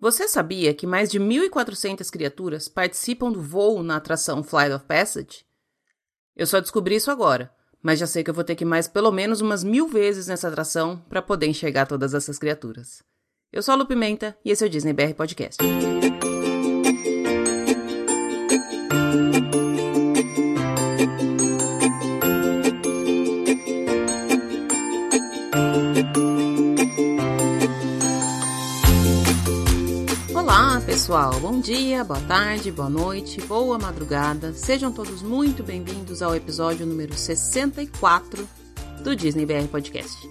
Você sabia que mais de 1.400 criaturas participam do voo na atração Flight of Passage? Eu só descobri isso agora, mas já sei que eu vou ter que ir mais pelo menos umas mil vezes nessa atração para poder enxergar todas essas criaturas. Eu sou a Lu Pimenta e esse é o Disney BR Podcast. Pessoal. Bom dia, boa tarde, boa noite, boa madrugada. Sejam todos muito bem-vindos ao episódio número 64 do Disney BR Podcast.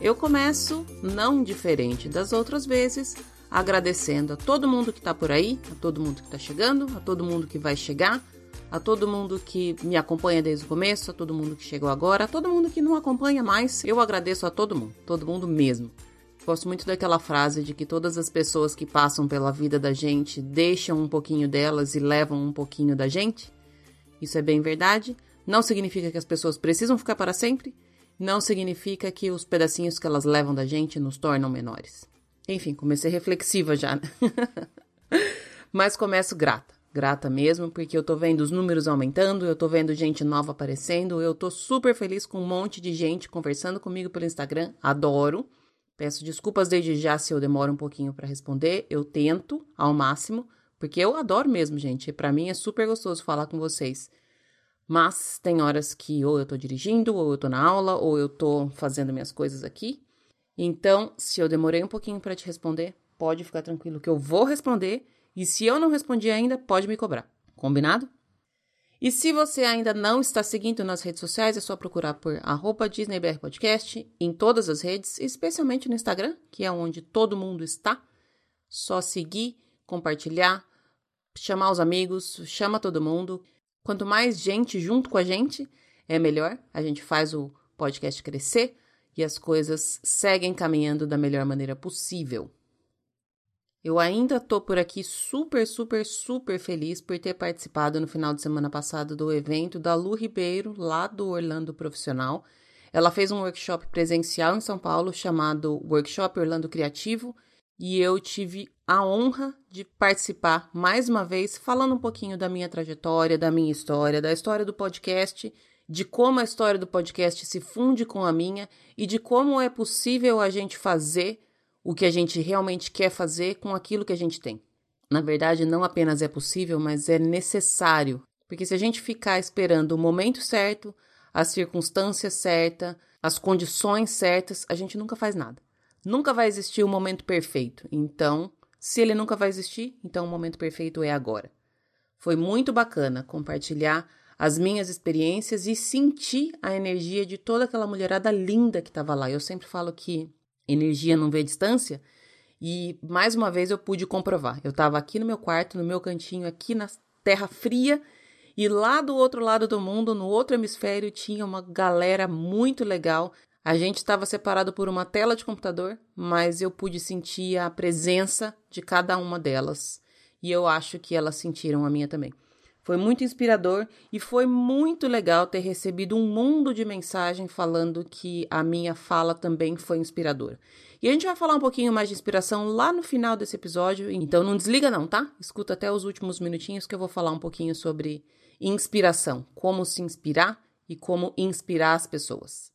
Eu começo, não diferente das outras vezes, agradecendo a todo mundo que está por aí, a todo mundo que está chegando, a todo mundo que vai chegar, a todo mundo que me acompanha desde o começo, a todo mundo que chegou agora, a todo mundo que não acompanha mais. Eu agradeço a todo mundo, todo mundo mesmo. Gosto muito daquela frase de que todas as pessoas que passam pela vida da gente deixam um pouquinho delas e levam um pouquinho da gente. Isso é bem verdade. Não significa que as pessoas precisam ficar para sempre. Não significa que os pedacinhos que elas levam da gente nos tornam menores. Enfim, comecei reflexiva já, né? Mas começo grata. Grata mesmo, porque eu tô vendo os números aumentando, eu tô vendo gente nova aparecendo, eu tô super feliz com um monte de gente conversando comigo pelo Instagram. Adoro. Peço desculpas desde já se eu demoro um pouquinho para responder. Eu tento ao máximo, porque eu adoro mesmo, gente. Para mim é super gostoso falar com vocês. Mas tem horas que ou eu tô dirigindo, ou eu tô na aula, ou eu tô fazendo minhas coisas aqui. Então, se eu demorei um pouquinho para te responder, pode ficar tranquilo que eu vou responder. E se eu não respondi ainda, pode me cobrar. Combinado? E se você ainda não está seguindo nas redes sociais, é só procurar por arroba DisneyBR Podcast em todas as redes, especialmente no Instagram, que é onde todo mundo está. Só seguir, compartilhar, chamar os amigos, chama todo mundo. Quanto mais gente junto com a gente, é melhor. A gente faz o podcast crescer e as coisas seguem caminhando da melhor maneira possível. Eu ainda tô por aqui super, super, super feliz por ter participado no final de semana passado do evento da Lu Ribeiro, lá do Orlando Profissional. Ela fez um workshop presencial em São Paulo chamado Workshop Orlando Criativo e eu tive a honra de participar mais uma vez, falando um pouquinho da minha trajetória, da minha história, da história do podcast, de como a história do podcast se funde com a minha e de como é possível a gente fazer o que a gente realmente quer fazer com aquilo que a gente tem. Na verdade, não apenas é possível, mas é necessário. Porque se a gente ficar esperando o momento certo, a circunstância certa, as condições certas, a gente nunca faz nada. Nunca vai existir o momento perfeito. Então, se ele nunca vai existir, então o momento perfeito é agora. Foi muito bacana compartilhar as minhas experiências e sentir a energia de toda aquela mulherada linda que estava lá. Eu sempre falo que energia não vê distância. E mais uma vez eu pude comprovar. Eu estava aqui no meu quarto, no meu cantinho, aqui na terra fria, e lá do outro lado do mundo, no outro hemisfério, tinha uma galera muito legal. A gente estava separado por uma tela de computador, mas eu pude sentir a presença de cada uma delas. E eu acho que elas sentiram a minha também. Foi muito inspirador e foi muito legal ter recebido um mundo de mensagem falando que a minha fala também foi inspiradora. E a gente vai falar um pouquinho mais de inspiração lá no final desse episódio, então não desliga não, tá? Escuta até os últimos minutinhos que eu vou falar um pouquinho sobre inspiração, como se inspirar e como inspirar as pessoas.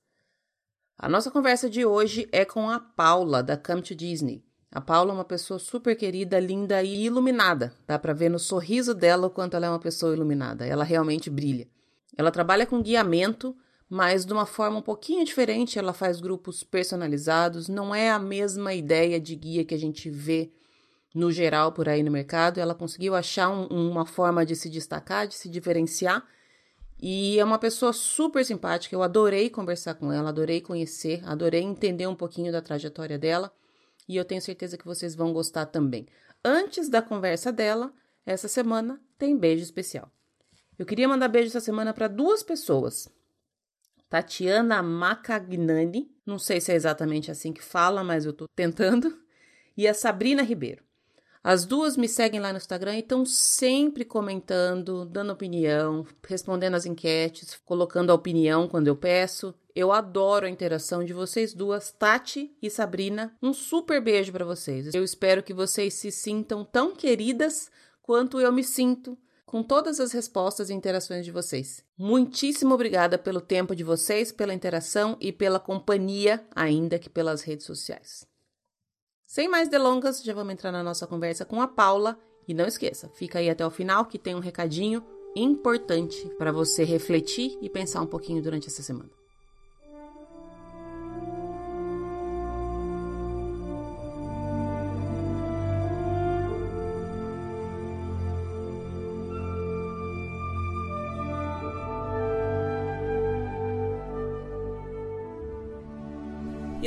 A nossa conversa de hoje é com a Paula da Come to Disney. A Paula é uma pessoa super querida, linda e iluminada. Dá para ver no sorriso dela o quanto ela é uma pessoa iluminada. Ela realmente brilha. Ela trabalha com guiamento, mas de uma forma um pouquinho diferente. Ela faz grupos personalizados. Não é a mesma ideia de guia que a gente vê no geral por aí no mercado. Ela conseguiu achar um, uma forma de se destacar, de se diferenciar. E é uma pessoa super simpática. Eu adorei conversar com ela, adorei conhecer, adorei entender um pouquinho da trajetória dela e eu tenho certeza que vocês vão gostar também. Antes da conversa dela, essa semana tem beijo especial. Eu queria mandar beijo essa semana para duas pessoas. Tatiana Macagnani, não sei se é exatamente assim que fala, mas eu tô tentando, e a Sabrina Ribeiro. As duas me seguem lá no Instagram e estão sempre comentando, dando opinião, respondendo as enquetes, colocando a opinião quando eu peço. Eu adoro a interação de vocês duas, Tati e Sabrina. Um super beijo para vocês. Eu espero que vocês se sintam tão queridas quanto eu me sinto com todas as respostas e interações de vocês. Muitíssimo obrigada pelo tempo de vocês, pela interação e pela companhia, ainda que pelas redes sociais. Sem mais delongas, já vamos entrar na nossa conversa com a Paula. E não esqueça, fica aí até o final que tem um recadinho importante para você refletir e pensar um pouquinho durante essa semana.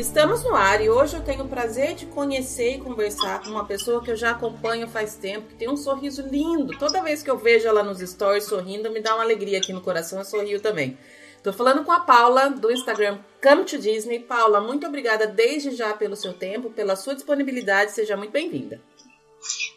Estamos no ar e hoje eu tenho o prazer de conhecer e conversar com uma pessoa que eu já acompanho faz tempo, que tem um sorriso lindo. Toda vez que eu vejo ela nos stories sorrindo, me dá uma alegria aqui no coração, eu sorrio também. Tô falando com a Paula do Instagram Come to Disney. Paula, muito obrigada desde já pelo seu tempo, pela sua disponibilidade, seja muito bem-vinda.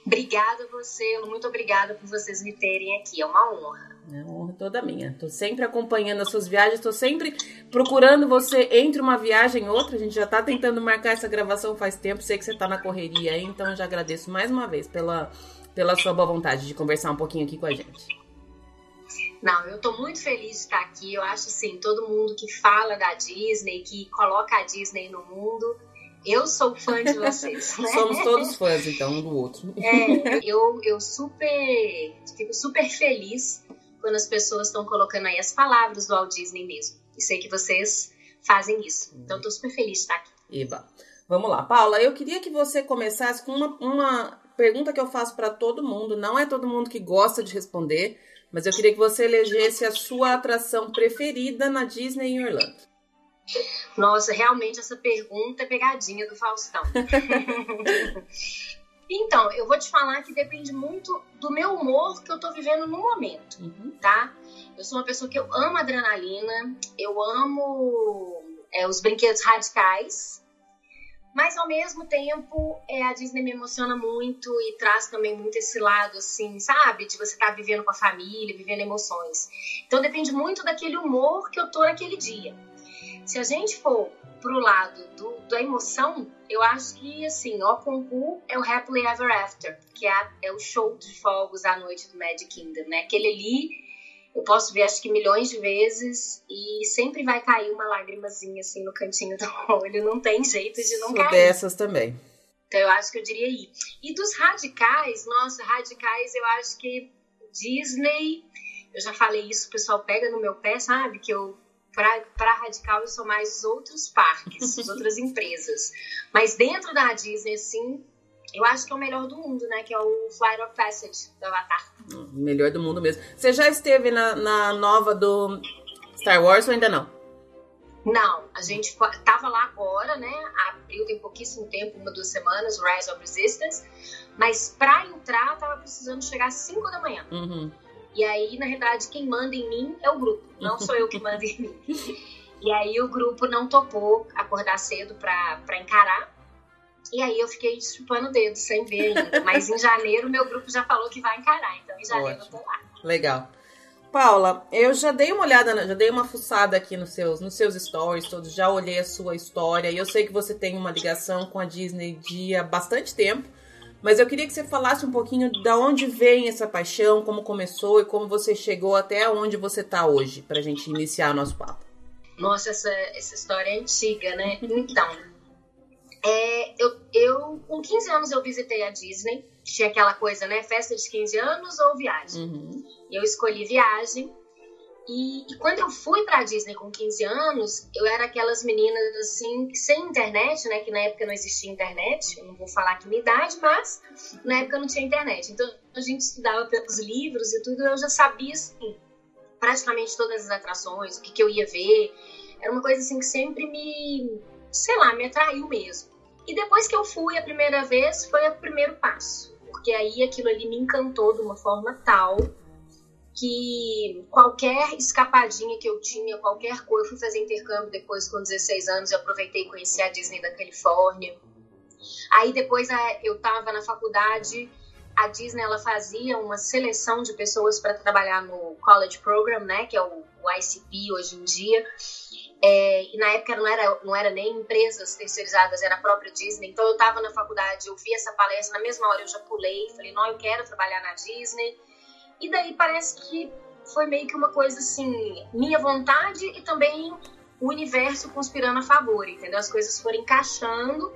Obrigada a você, muito obrigada por vocês me terem aqui, é uma honra. É uma honra toda minha. Tô sempre acompanhando as suas viagens, tô sempre procurando você entre uma viagem e outra. A gente já tá tentando marcar essa gravação faz tempo, sei que você tá na correria aí, então eu já agradeço mais uma vez pela, pela sua boa vontade de conversar um pouquinho aqui com a gente. Não, eu tô muito feliz de estar aqui. Eu acho assim, todo mundo que fala da Disney, que coloca a Disney no mundo, eu sou fã de vocês. Né? Somos todos fãs, então, um do outro. É, eu, eu super fico super feliz quando as pessoas estão colocando aí as palavras do Walt Disney mesmo. E sei que vocês fazem isso. Então, estou super feliz de estar aqui. Eba. Vamos lá, Paula. Eu queria que você começasse com uma, uma pergunta que eu faço para todo mundo. Não é todo mundo que gosta de responder, mas eu queria que você elegesse a sua atração preferida na Disney em Orlando. Nossa, realmente essa pergunta é pegadinha do Faustão. então, eu vou te falar que depende muito do meu humor que eu tô vivendo no momento, uhum. tá? Eu sou uma pessoa que eu amo adrenalina, eu amo é, os brinquedos radicais, mas ao mesmo tempo é, a Disney me emociona muito e traz também muito esse lado, assim, sabe? De você estar tá vivendo com a família, vivendo emoções. Então depende muito daquele humor que eu tô naquele dia. Se a gente for pro lado do, da emoção, eu acho que, assim, o concurso é o Happily Ever After, que é, é o show de fogos à noite do Magic Kingdom, né? Aquele ali, eu posso ver acho que milhões de vezes e sempre vai cair uma lágrimazinha, assim, no cantinho do olho. Não tem jeito de não Sou cair. dessas também. Então eu acho que eu diria aí. E dos radicais, nossa, radicais eu acho que Disney, eu já falei isso, o pessoal pega no meu pé, sabe? Que eu para Radical eu sou mais os outros parques, as outras empresas. Mas dentro da Disney, assim, eu acho que é o melhor do mundo, né? Que é o Flight of Passage do Avatar. Hum, melhor do mundo mesmo. Você já esteve na, na nova do Star Wars ou ainda não? Não, a gente tava lá agora, né? Abriu tem pouquíssimo tempo, uma duas semanas, o Rise of Resistance. Mas pra entrar, tava precisando chegar às 5 da manhã. Uhum. E aí, na verdade, quem manda em mim é o grupo, não sou eu que mando em mim. E aí o grupo não topou acordar cedo pra, pra encarar. E aí eu fiquei chupando o dedo, sem ver ainda. Mas em janeiro meu grupo já falou que vai encarar, então em janeiro Ótimo. eu tô lá. Legal. Paula, eu já dei uma olhada, já dei uma fuçada aqui nos seus, nos seus stories todos, já olhei a sua história e eu sei que você tem uma ligação com a Disney de há bastante tempo. Mas eu queria que você falasse um pouquinho da onde vem essa paixão, como começou e como você chegou até onde você está hoje, para a gente iniciar o nosso papo. Nossa, essa, essa história é antiga, né? Então, é, eu, eu, com 15 anos eu visitei a Disney. Tinha aquela coisa, né? Festa de 15 anos ou viagem. Uhum. Eu escolhi viagem. E, e, quando eu fui pra Disney com 15 anos, eu era aquelas meninas assim, sem internet, né? Que na época não existia internet. Eu não vou falar que minha idade, mas na época não tinha internet. Então a gente estudava pelos livros e tudo, eu já sabia assim, praticamente todas as atrações, o que, que eu ia ver. Era uma coisa assim que sempre me, sei lá, me atraiu mesmo. E depois que eu fui a primeira vez, foi o primeiro passo. Porque aí aquilo ali me encantou de uma forma tal que qualquer escapadinha que eu tinha, qualquer coisa, eu fui fazer intercâmbio depois com 16 anos, eu aproveitei e conheci a Disney da Califórnia. Aí depois eu estava na faculdade, a Disney ela fazia uma seleção de pessoas para trabalhar no College Program, né, que é o, o ICP hoje em dia. É, e na época não era, não era nem empresas terceirizadas, era a própria Disney. Então eu estava na faculdade, eu vi essa palestra, na mesma hora eu já pulei, falei, não, eu quero trabalhar na Disney. E daí parece que foi meio que uma coisa assim, minha vontade e também o universo conspirando a favor, entendeu? As coisas foram encaixando,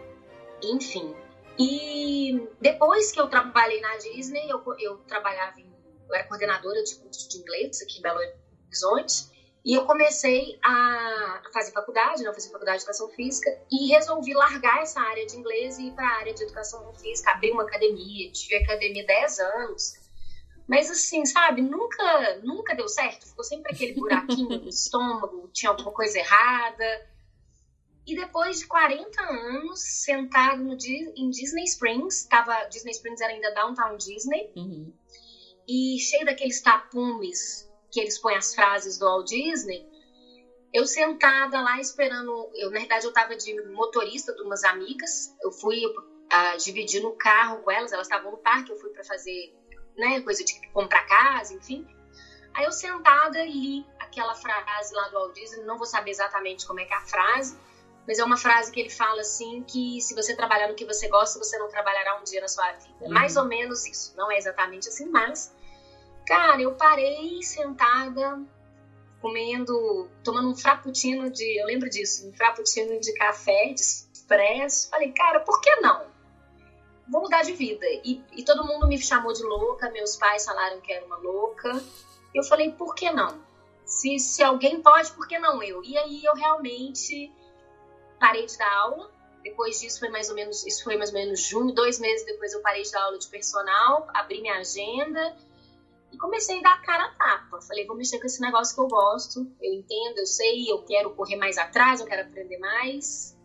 enfim. E depois que eu trabalhei na Disney, eu, eu trabalhava em, eu era coordenadora de curso de inglês aqui em Belo Horizonte, e eu comecei a fazer faculdade, né? Eu fazer faculdade de educação física e resolvi largar essa área de inglês e ir para a área de educação física, abrir uma academia, tive academia 10 anos. Mas assim, sabe, nunca, nunca deu certo. Ficou sempre aquele buraquinho no estômago, tinha alguma coisa errada. E depois de 40 anos, sentado no, em Disney Springs, tava, Disney Springs era ainda Downtown Disney, uhum. e cheio daqueles tapumes que eles põem as frases do Walt Disney, eu sentada lá esperando, eu na verdade eu estava de motorista de umas amigas, eu fui uh, dividir no carro com elas, elas estavam no parque, eu fui para fazer né, coisa de comprar casa, enfim. Aí eu sentada li aquela frase lá do Walt Disney, não vou saber exatamente como é que é a frase, mas é uma frase que ele fala assim que se você trabalhar no que você gosta, você não trabalhará um dia na sua vida. Uhum. Mais ou menos isso. Não é exatamente assim, mas cara, eu parei sentada comendo, tomando um frappuccino de, eu lembro disso, um frappuccino de café, de expresso. Falei, cara, por que não? Vou mudar de vida. E, e todo mundo me chamou de louca, meus pais falaram que era uma louca. Eu falei, por que não? Se, se alguém pode, por que não eu? E aí eu realmente parei de dar aula. Depois disso foi mais ou menos, isso foi mais ou menos junho, dois meses depois eu parei de dar aula de personal, abri minha agenda e comecei a dar a cara a tapa. Falei, vou mexer com esse negócio que eu gosto, eu entendo, eu sei, eu quero correr mais atrás, eu quero aprender mais.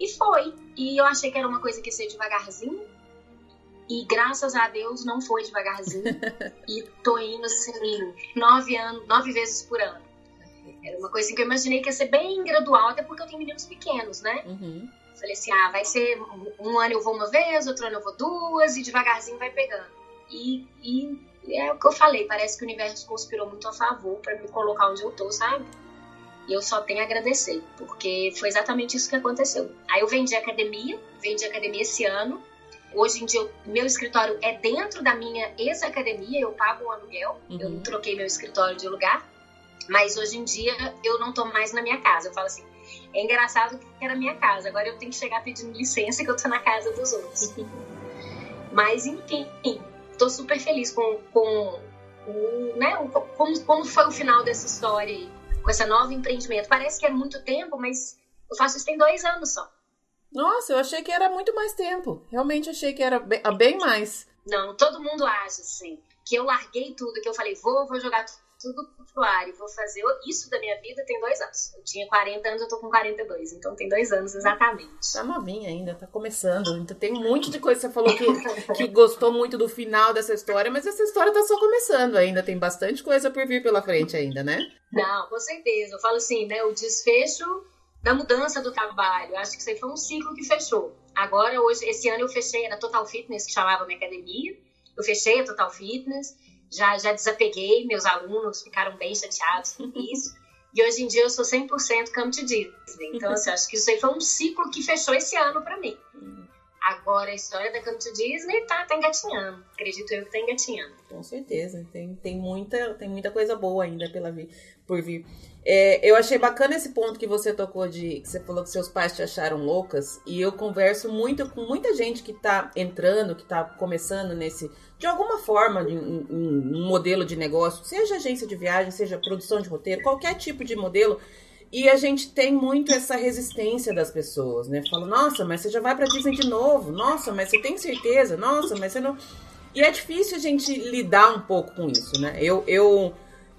E foi. E eu achei que era uma coisa que ia ser devagarzinho, e graças a Deus não foi devagarzinho. e tô indo assim, nove anos, nove vezes por ano. Era uma coisa assim que eu imaginei que ia ser bem gradual, até porque eu tenho meninos pequenos, né? Uhum. Falei assim, ah, vai ser um ano eu vou uma vez, outro ano eu vou duas, e devagarzinho vai pegando. E, e é o que eu falei, parece que o universo conspirou muito a favor para me colocar onde eu tô, sabe? E eu só tenho a agradecer, porque foi exatamente isso que aconteceu. Aí eu vendi academia, vendi academia esse ano, Hoje em dia, meu escritório é dentro da minha ex-academia, eu pago um aluguel, uhum. eu troquei meu escritório de lugar, mas hoje em dia eu não tô mais na minha casa. Eu falo assim, é engraçado que era minha casa, agora eu tenho que chegar pedindo licença que eu tô na casa dos outros. mas enfim, tô super feliz com, com o, né, como, como foi o final dessa história aí, com esse novo empreendimento. Parece que é muito tempo, mas eu faço isso tem dois anos só. Nossa, eu achei que era muito mais tempo. Realmente achei que era bem, bem mais. Não, todo mundo acha assim. Que eu larguei tudo, que eu falei, vou, vou jogar tudo pro ar e vou fazer isso da minha vida tem dois anos. Eu tinha 40 anos, eu tô com 42, então tem dois anos exatamente. Tá novinha ainda, tá começando. Então tem um monte de coisa. Você falou que, que gostou muito do final dessa história, mas essa história tá só começando ainda. Tem bastante coisa por vir pela frente ainda, né? Não, com certeza. Eu falo assim, né? O desfecho da mudança do trabalho. Acho que isso aí foi um ciclo que fechou. Agora, hoje, esse ano eu fechei, era Total Fitness, que chamava minha academia. Eu fechei a Total Fitness, já, já desapeguei, meus alunos ficaram bem chateados com isso. E hoje em dia eu sou 100% Come to Disney. Então, assim, acho que isso aí foi um ciclo que fechou esse ano para mim. Agora, a história da Come to Disney tá, tá engatinhando. Acredito eu que tá engatinhando. Com certeza. Tem, tem, muita, tem muita coisa boa ainda pela, por vir. É, eu achei bacana esse ponto que você tocou de que você falou que seus pais te acharam loucas e eu converso muito com muita gente que tá entrando, que tá começando nesse de alguma forma um, um modelo de negócio, seja agência de viagem, seja produção de roteiro, qualquer tipo de modelo. E a gente tem muito essa resistência das pessoas, né? Falo, nossa, mas você já vai para Disney de novo? Nossa, mas você tem certeza? Nossa, mas você não. E é difícil a gente lidar um pouco com isso, né? Eu, eu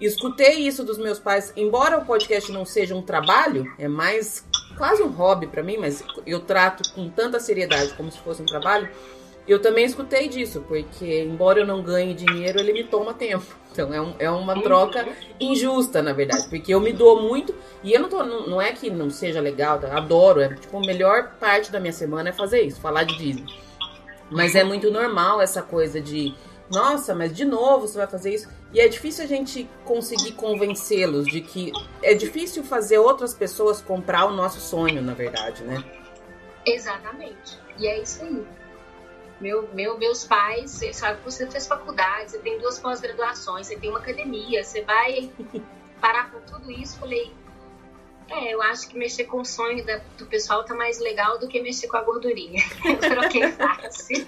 escutei isso dos meus pais, embora o podcast não seja um trabalho, é mais quase um hobby para mim, mas eu trato com tanta seriedade como se fosse um trabalho. eu também escutei disso, porque embora eu não ganhe dinheiro, ele me toma tempo. Então é, um, é uma troca injusta, na verdade, porque eu me dou muito e eu não tô, não, não é que não seja legal, tá? adoro, é tipo a melhor parte da minha semana é fazer isso, falar de Disney. Mas é muito normal essa coisa de, nossa, mas de novo você vai fazer isso. E é difícil a gente conseguir convencê-los de que é difícil fazer outras pessoas comprar o nosso sonho, na verdade, né? Exatamente. E é isso aí. Meu, meu, meus pais, sabe que você fez faculdade, você tem duas pós-graduações, você tem uma academia, você vai parar com tudo isso. Falei, é, eu acho que mexer com o sonho da, do pessoal tá mais legal do que mexer com a gordurinha. Eu troquei fácil.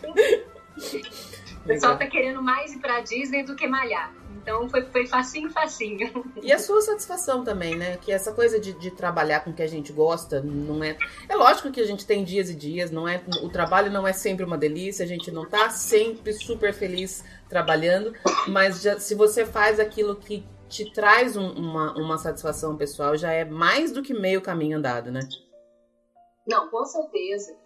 o pessoal tá querendo mais ir pra Disney do que malhar. Então foi, foi facinho, facinho. E a sua satisfação também, né? Que essa coisa de, de trabalhar com o que a gente gosta não é. É lógico que a gente tem dias e dias, não é? O trabalho não é sempre uma delícia, a gente não tá sempre super feliz trabalhando, mas já, se você faz aquilo que te traz um, uma, uma satisfação pessoal, já é mais do que meio caminho andado, né? Não, com certeza.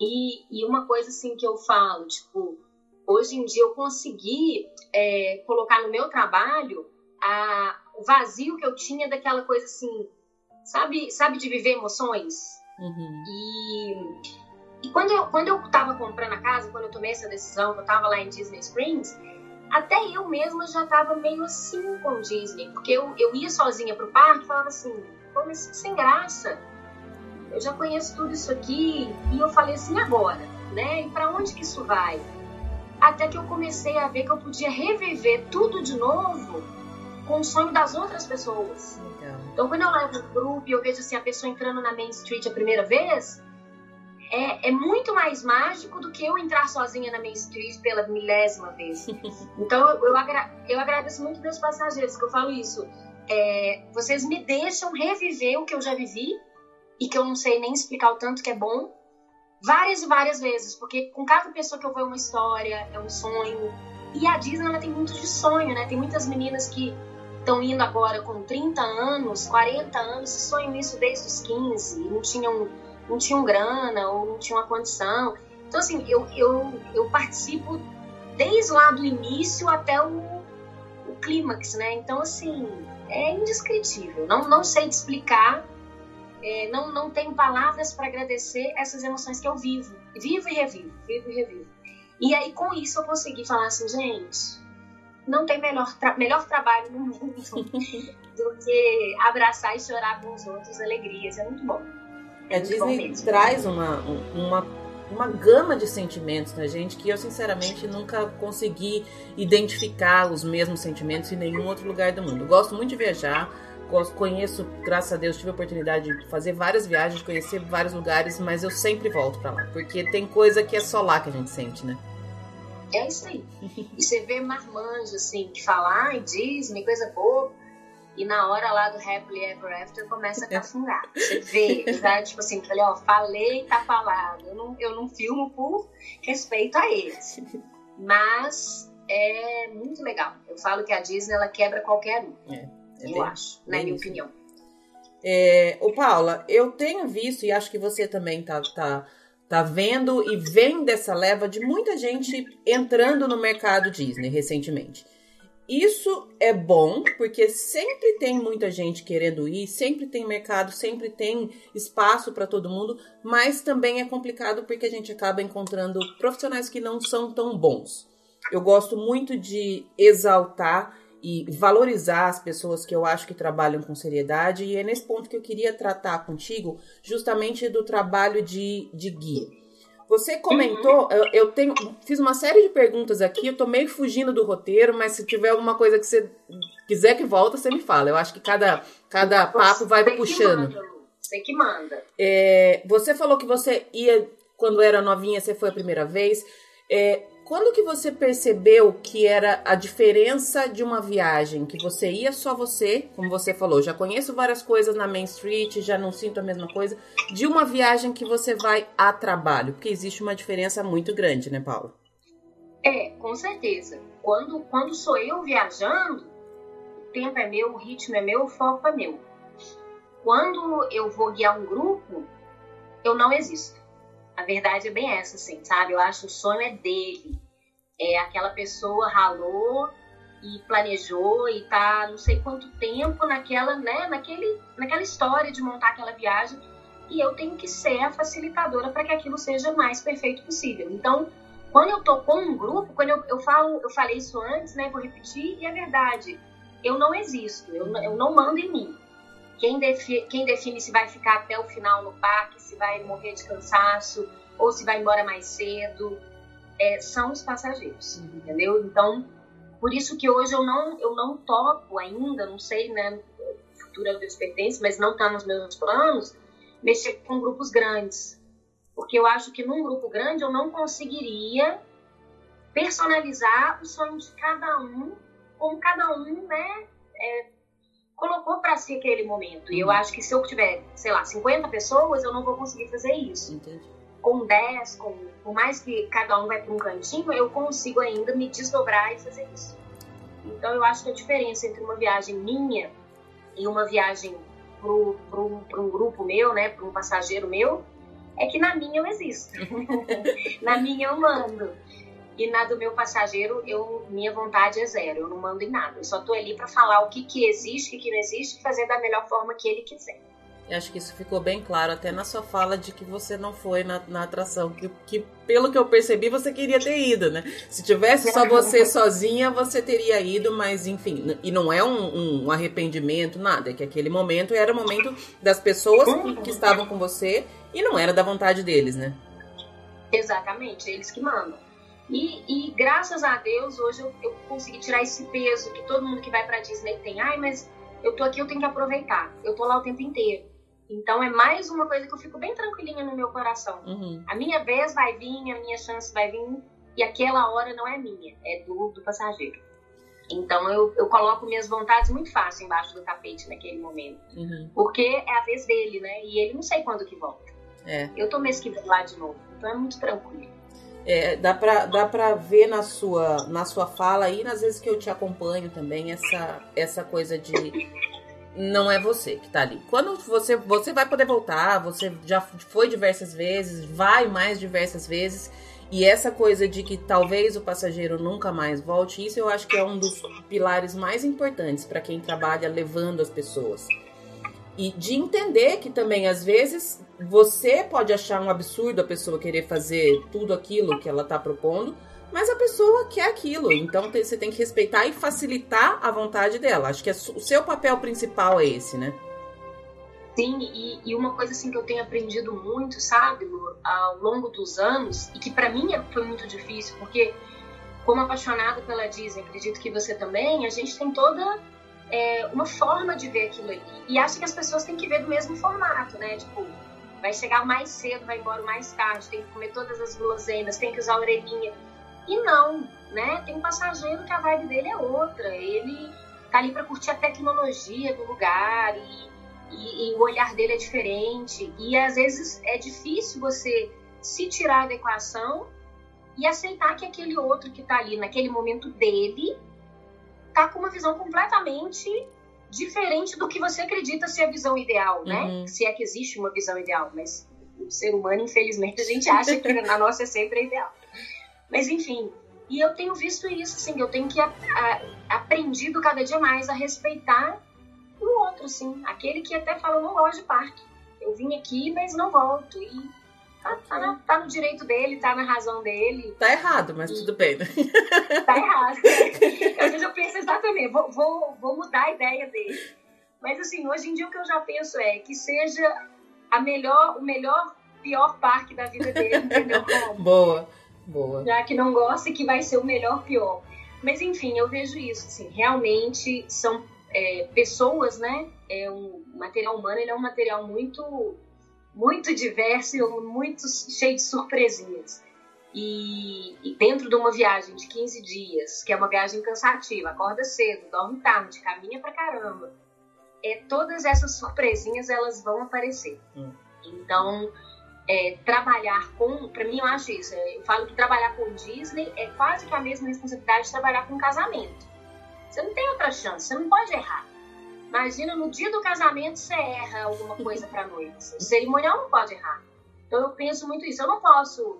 E, e uma coisa assim que eu falo, tipo, hoje em dia eu consegui é, colocar no meu trabalho a, o vazio que eu tinha daquela coisa assim, sabe, sabe de viver emoções? Uhum. E, e quando, eu, quando eu tava comprando a casa, quando eu tomei essa decisão, que eu tava lá em Disney Springs, até eu mesma já tava meio assim com Disney, porque eu, eu ia sozinha pro parque e falava assim, pô, mas sem graça, eu já conheço tudo isso aqui, e eu falei assim, agora, né, e pra onde que isso vai? Até que eu comecei a ver que eu podia reviver tudo de novo com o sonho das outras pessoas. Então, então quando eu levo um grupo e eu vejo assim, a pessoa entrando na Main Street a primeira vez, é, é, muito mais mágico do que eu entrar sozinha na Main Street pela milésima vez. Então eu, eu, agra eu agradeço muito meus passageiros, que eu falo isso. É, vocês me deixam reviver o que eu já vivi e que eu não sei nem explicar o tanto que é bom várias e várias vezes, porque com cada pessoa que eu vou é uma história, é um sonho. E a Disney ela tem muito de sonho, né? Tem muitas meninas que estão indo agora com 30 anos, 40 anos, e sonham isso desde os 15, e não tinham, não tinham grana ou não tinham a condição. Então, assim, eu, eu, eu participo desde lá do início até o, o clímax, né? Então, assim, é indescritível. Não, não sei te explicar é, não, não tenho palavras para agradecer essas emoções que eu vivo. Vivo e revivo, vivo e revivo. E aí, com isso, eu consegui falar assim, gente, não tem melhor, tra melhor trabalho no mundo do que abraçar e chorar com os outros alegrias. É muito bom. É a Disney traz uma, uma, uma gama de sentimentos na gente que eu, sinceramente, nunca consegui identificar os mesmos sentimentos em nenhum outro lugar do mundo. Eu gosto muito de viajar, conheço, graças a Deus, tive a oportunidade de fazer várias viagens, de conhecer vários lugares, mas eu sempre volto para lá, porque tem coisa que é só lá que a gente sente, né? É isso aí. E você vê marmanjo, assim, que fala, ai, Disney, coisa boa, e na hora lá do Happily Ever After começa a cafungar. Você vê, tá? tipo assim, falei, ó, falei, tá falado. Eu não, eu não filmo por respeito a eles. Mas é muito legal. Eu falo que a Disney, ela quebra qualquer um. É. Eu acho, na minha opinião. É, o Paula, eu tenho visto, e acho que você também tá, tá, tá vendo e vem dessa leva de muita gente entrando no mercado Disney recentemente. Isso é bom, porque sempre tem muita gente querendo ir, sempre tem mercado, sempre tem espaço para todo mundo, mas também é complicado porque a gente acaba encontrando profissionais que não são tão bons. Eu gosto muito de exaltar e valorizar as pessoas que eu acho que trabalham com seriedade. E é nesse ponto que eu queria tratar contigo, justamente do trabalho de, de guia. Você comentou, uhum. eu, eu, tenho, fiz uma série de perguntas aqui, eu tô meio fugindo do roteiro, mas se tiver alguma coisa que você quiser que volta, você me fala. Eu acho que cada, cada papo vai você puxando. Que manda, você que manda. É, você falou que você ia, quando era novinha, você foi a primeira vez. É, quando que você percebeu que era a diferença de uma viagem que você ia só você, como você falou, já conheço várias coisas na Main Street, já não sinto a mesma coisa, de uma viagem que você vai a trabalho? Porque existe uma diferença muito grande, né, Paulo? É, com certeza. Quando, quando sou eu viajando, o tempo é meu, o ritmo é meu, o foco é meu. Quando eu vou guiar um grupo, eu não existo. A verdade é bem essa, assim, sabe? Eu acho que o sonho é dele. É aquela pessoa ralou e planejou e tá não sei quanto tempo naquela, né, naquele, naquela história de montar aquela viagem e eu tenho que ser a facilitadora para que aquilo seja mais perfeito possível. Então, quando eu tô com um grupo, quando eu, eu falo, eu falei isso antes, né, vou repetir, e é verdade, eu não existo, eu, eu não mando em mim. Quem, defi quem define se vai ficar até o final no parque, se vai morrer de cansaço ou se vai embora mais cedo, é, são os passageiros, entendeu? Então, por isso que hoje eu não, eu não topo ainda, não sei, né, futura Deus pertence, mas não está nos meus planos, mexer com grupos grandes. Porque eu acho que num grupo grande eu não conseguiria personalizar o sonho de cada um, como cada um, né, é, colocou para si aquele momento. E eu uhum. acho que se eu tiver, sei lá, 50 pessoas, eu não vou conseguir fazer isso. Entendi. Com 10, com, por mais que cada um vai para um cantinho, eu consigo ainda me desdobrar e fazer isso. Então eu acho que a diferença entre uma viagem minha e uma viagem para um grupo meu, né, para um passageiro meu, é que na minha eu existo. na minha eu mando. E na do meu passageiro, eu, minha vontade é zero, eu não mando em nada. Eu só tô ali para falar o que, que existe, o que, não existe e fazer da melhor forma que ele quiser. Eu acho que isso ficou bem claro até na sua fala de que você não foi na, na atração, que, que pelo que eu percebi você queria ter ido, né? Se tivesse só você sozinha, você teria ido, mas enfim, e não é um, um arrependimento, nada, é que aquele momento era o momento das pessoas que, que estavam com você e não era da vontade deles, né? Exatamente, eles que mandam. E, e, graças a Deus, hoje eu, eu, consegui tirar esse peso que todo mundo que vai pra Disney tem. Ai, mas eu tô aqui, eu tenho que aproveitar. Eu tô lá o tempo inteiro. Então é mais uma coisa que eu fico bem tranquilinha no meu coração. Uhum. A minha vez vai vir, a minha chance vai vir, e aquela hora não é minha, é do, do passageiro. Então eu, eu coloco minhas vontades muito fácil embaixo do tapete naquele momento. Uhum. Porque é a vez dele, né? E ele não sei quando que volta. É. Eu tô mês que vem lá de novo. Então é muito tranquilo. É, dá pra, dá pra ver na sua, na sua fala e nas vezes que eu te acompanho também essa, essa coisa de não é você que tá ali. Quando você você vai poder voltar, você já foi diversas vezes, vai mais diversas vezes. E essa coisa de que talvez o passageiro nunca mais volte, isso eu acho que é um dos pilares mais importantes para quem trabalha levando as pessoas. E de entender que também, às vezes, você pode achar um absurdo a pessoa querer fazer tudo aquilo que ela está propondo, mas a pessoa quer aquilo. Então você tem que respeitar e facilitar a vontade dela. Acho que é o seu papel principal é esse, né? Sim, e, e, uma coisa assim que eu tenho aprendido muito, sabe, ao longo dos anos, e que para mim foi muito difícil, porque como apaixonada pela Disney, acredito que você também, a gente tem toda é, uma forma de ver aquilo ali. E acho que as pessoas têm que ver do mesmo formato, né? Tipo, vai chegar mais cedo, vai embora mais tarde, tem que comer todas as guloseimas, tem que usar orelhinha. E não, né? Tem um passageiro que a vibe dele é outra. Ele tá ali para curtir a tecnologia do lugar e, e, e, o olhar dele é diferente. E às vezes é difícil você se tirar da equação e aceitar que aquele outro que tá ali naquele momento dele tá com uma visão completamente diferente do que você acredita ser a visão ideal, né? Uhum. Se é que existe uma visão ideal, mas o ser humano, infelizmente, a gente acha que a nossa é sempre ideal. Mas enfim, e eu tenho visto isso, assim, eu tenho que a, a, aprendido cada dia mais a respeitar o outro, assim, aquele que até fala, não gosto de parque. Eu vim aqui, mas não volto. E Tá, tá, tá, no direito dele, tá na razão dele. Tá errado, mas tudo bem. Né? Tá errado. Às vezes eu penso exatamente, vou, vou, vou mudar a ideia dele. Mas assim, hoje em dia o que eu já penso é que seja a melhor, o melhor, pior parque da vida dele, entendeu como? Boa, boa. Já que não gosta que vai ser o melhor, pior. Mas enfim, eu vejo isso, assim, realmente são é, pessoas, né? É um material humano, ele é um material muito muito diverso e muito cheio de surpresinhas. E, e, dentro de uma viagem de 15 dias, que é uma viagem cansativa, acorda cedo, dorme tarde, caminha pra caramba, é, todas essas surpresinhas elas vão aparecer. Hum. Então, é, trabalhar com, para mim eu acho isso, eu falo que trabalhar com Disney é quase que a mesma responsabilidade de trabalhar com casamento. Você não tem outra chance, você não pode errar. Imagina no dia do casamento você erra alguma coisa para noite. O cerimonial não pode errar. Então eu penso muito isso. Eu não posso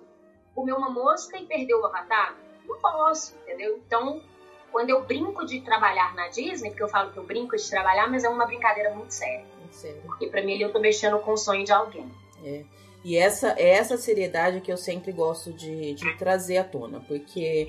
comer uma mosca e perder o avatar. Não posso, entendeu? Então, quando eu brinco de trabalhar na Disney, porque eu falo que eu brinco de trabalhar, mas é uma brincadeira muito séria. Muito sério. Porque pra mim eu tô mexendo com o sonho de alguém. É. E essa é essa seriedade que eu sempre gosto de, de trazer à tona, porque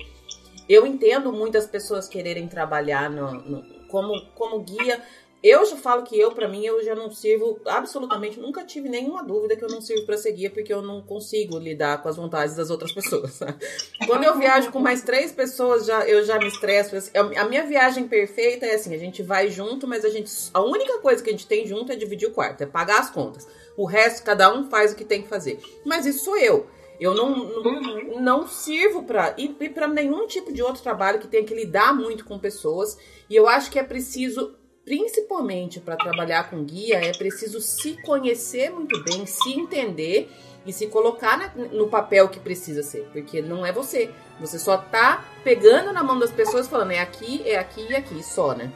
eu entendo muitas pessoas quererem trabalhar no, no, como, como guia, eu já falo que eu, para mim, eu já não sirvo absolutamente, nunca tive nenhuma dúvida que eu não sirvo para seguir, porque eu não consigo lidar com as vontades das outras pessoas. Quando eu viajo com mais três pessoas, já, eu já me estresso. Assim, a minha viagem perfeita é assim: a gente vai junto, mas a gente. A única coisa que a gente tem junto é dividir o quarto, é pagar as contas. O resto, cada um faz o que tem que fazer. Mas isso sou eu. Eu não, não, não sirvo para e, e para nenhum tipo de outro trabalho que tenha que lidar muito com pessoas. E eu acho que é preciso principalmente para trabalhar com guia, é preciso se conhecer muito bem, se entender e se colocar no papel que precisa ser, porque não é você. Você só tá pegando na mão das pessoas falando é aqui, é aqui e aqui, só, né?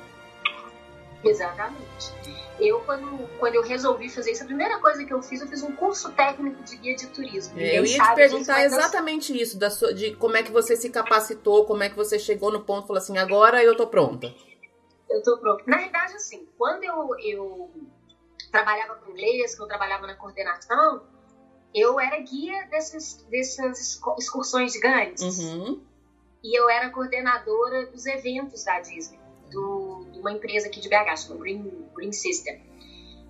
Exatamente. Eu, quando, quando eu resolvi fazer isso, a primeira coisa que eu fiz, eu fiz um curso técnico de guia de turismo. É, eu ia te perguntar exatamente isso, da sua, de como é que você se capacitou, como é que você chegou no ponto e falou assim, agora eu tô pronta eu tô pronta. Na verdade, assim, quando eu, eu trabalhava com inglês, que eu trabalhava na coordenação, eu era guia desses, dessas excursões gigantes. Uhum. E eu era coordenadora dos eventos da Disney, do, de uma empresa aqui de BH, chama Green, Green System.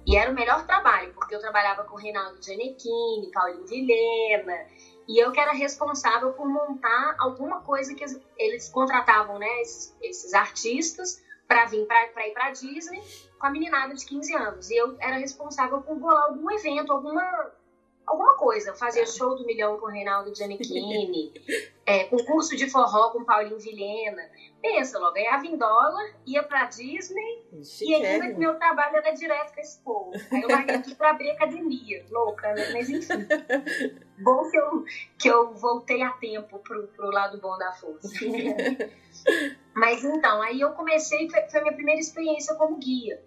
E era o melhor trabalho, porque eu trabalhava com o Reinaldo Giannichini, Paulinho Vilhena, e eu que era responsável por montar alguma coisa que eles contratavam, né, esses, esses artistas, para vir para ir para Disney com a meninada de 15 anos. E eu era responsável por bolar algum evento, alguma alguma coisa. Fazia tá. show do milhão com o Reinaldo Giannichini, é, concurso de forró com Paulinho Vilhena. Pensa logo, ganhava em dólar, ia pra Disney e ainda que meu trabalho era direto com esse povo. Aí eu larguei tudo pra abrir academia, louca, né? Mas enfim. bom que eu, que eu voltei a tempo pro, pro lado bom da força. Mas então, aí eu comecei, foi, foi a minha primeira experiência como guia.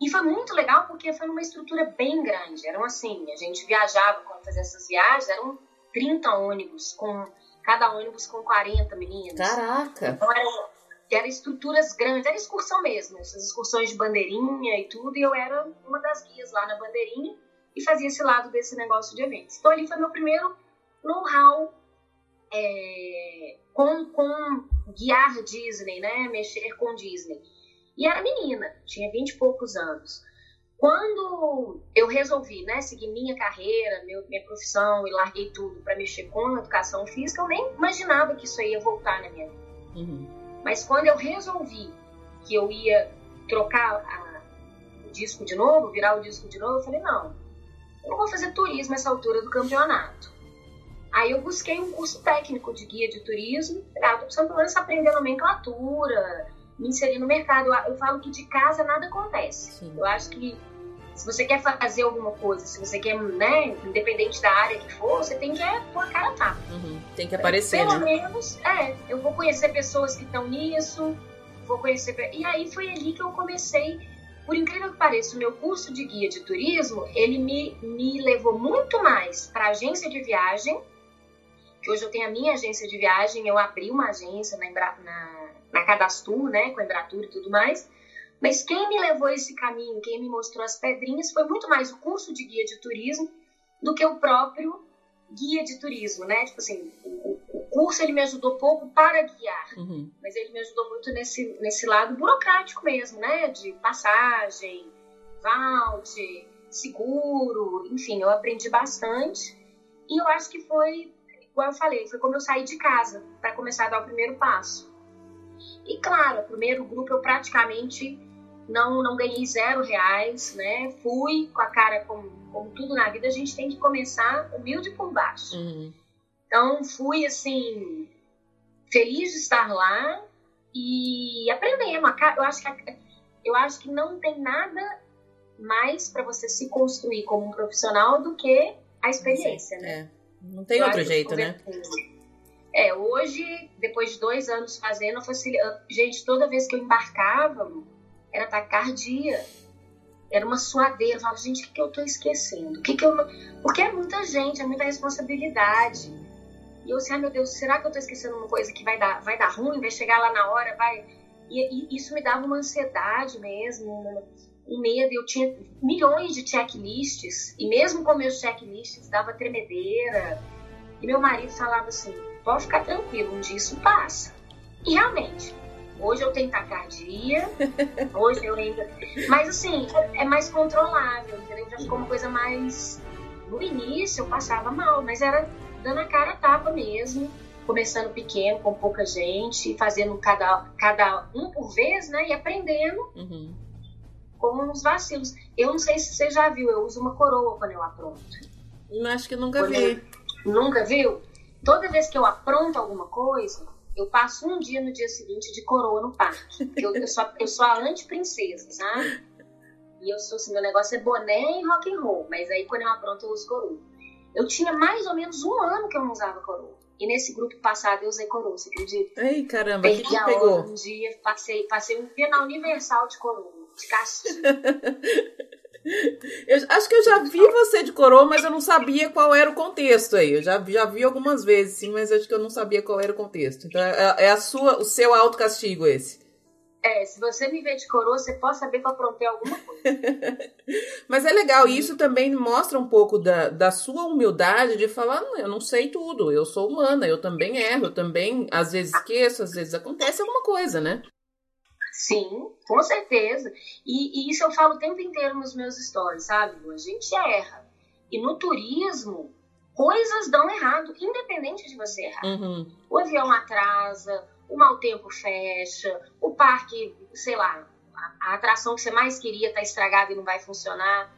E foi muito legal porque foi numa estrutura bem grande. Eram assim, a gente viajava, quando fazia essas viagens, eram 30 ônibus, com cada ônibus com 40 meninos. Caraca! Então eram, eram estruturas grandes, era excursão mesmo, essas excursões de bandeirinha e tudo, e eu era uma das guias lá na bandeirinha e fazia esse lado desse negócio de eventos. Então ali foi meu primeiro know-how é, com, com guiar Disney, né? Mexer com Disney. E era menina, tinha vinte e poucos anos. Quando eu resolvi, né, seguir minha carreira, meu, minha profissão e larguei tudo para mexer com educação física, eu nem imaginava que isso ia voltar na minha vida. Uhum. Mas quando eu resolvi que eu ia trocar a, o disco de novo, virar o disco de novo, eu falei, não, eu não vou fazer turismo nessa altura do campeonato. Aí eu busquei um curso técnico de guia de turismo, ah, tô precisando pelo menos aprender nomenclatura, me inserir no mercado. Eu, falo que de casa nada acontece. Sim. Eu acho que se você quer fazer alguma coisa, se você quer, né, independente da área que for, você tem que é, pôr a cara tapa. Uhum. Tem que aparecer, Pelo né? menos, é, eu vou conhecer pessoas que estão nisso, vou conhecer... E aí foi ali que eu comecei, por incrível que pareça, o meu curso de guia de turismo, ele me, me levou muito mais para agência de viagem, que hoje eu tenho a minha agência de viagem, eu abri uma agência na, na, na Cadastur, né, com a Embratur e tudo mais, mas quem me levou esse caminho, quem me mostrou as pedrinhas, foi muito mais o curso de guia de turismo do que o próprio guia de turismo, né? Tipo assim, o, o curso ele me ajudou pouco para guiar, uhum. mas ele me ajudou muito nesse, nesse lado burocrático mesmo, né? De passagem, voucher, seguro, enfim, eu aprendi bastante. E eu acho que foi igual eu falei, foi como eu saí de casa para começar a dar o primeiro passo. E claro, o primeiro grupo eu praticamente não, não ganhei zero reais, né? Fui com a cara, como, como tudo na vida, a gente tem que começar humilde por baixo. Uhum. Então fui assim, feliz de estar lá e aprendendo. Eu acho que, eu acho que não tem nada mais para você se construir como um profissional do que a experiência, Sim, né? É. Não tem outro jeito, né? É, hoje, depois de dois anos fazendo, fosse, gente, toda vez que eu embarcava, era tacardia. era uma suadeira. Eu falava, gente, o que, que eu tô esquecendo? O que, que eu Porque é muita gente, é muita responsabilidade. E eu assim, ah, meu Deus, será que eu tô esquecendo uma coisa que vai dar, vai dar ruim, vai chegar lá na hora, vai. E, e isso me dava uma ansiedade mesmo, um medo. Eu tinha milhões de checklists, e mesmo com meus checklists, dava tremedeira. E meu marido falava assim: pode ficar tranquilo, um dia isso passa. E realmente, Hoje eu tenho taquicardia, hoje eu ainda. Mas assim, é mais controlável, entendeu? Já ficou uma coisa mais. No início eu passava mal, mas era dando a cara a tapa mesmo, começando pequeno, com pouca gente, fazendo cada, cada um por vez, né? E aprendendo uhum. Com os vacilos. Eu não sei se você já viu, eu uso uma coroa quando eu apronto. Acho que nunca quando vi. Eu... Nunca viu? Toda vez que eu apronto alguma coisa, eu passo um dia no dia seguinte de coroa no parque. Eu, eu, sou, eu sou a anti-princesa, sabe? E eu sou assim, meu negócio é boné e rock and roll. Mas aí quando eu apronto eu uso coroa. Eu tinha mais ou menos um ano que eu não usava coroa. E nesse grupo passado eu usei coroa, você acredita? Ei, caramba, que, que pegou? Um dia, passei, passei um dia na Universal de coroa, de castigo. Eu, acho que eu já vi você de coroa, mas eu não sabia qual era o contexto aí. Eu já, já vi algumas vezes, sim, mas acho que eu não sabia qual era o contexto. Então é, é a sua, o seu autocastigo esse. É, se você me ver de coroa, você pode saber que eu aprontei alguma coisa. Mas é legal, isso também mostra um pouco da, da sua humildade de falar, não, eu não sei tudo, eu sou humana, eu também erro, eu também às vezes esqueço, às vezes acontece alguma coisa, né? Sim, com certeza. E, e, isso eu falo o tempo inteiro nos meus stories, sabe? A gente erra. E no turismo, coisas dão errado, independente de você errar. Uhum. O avião atrasa, o mau tempo fecha, o parque, sei lá, a, a atração que você mais queria está estragada e não vai funcionar.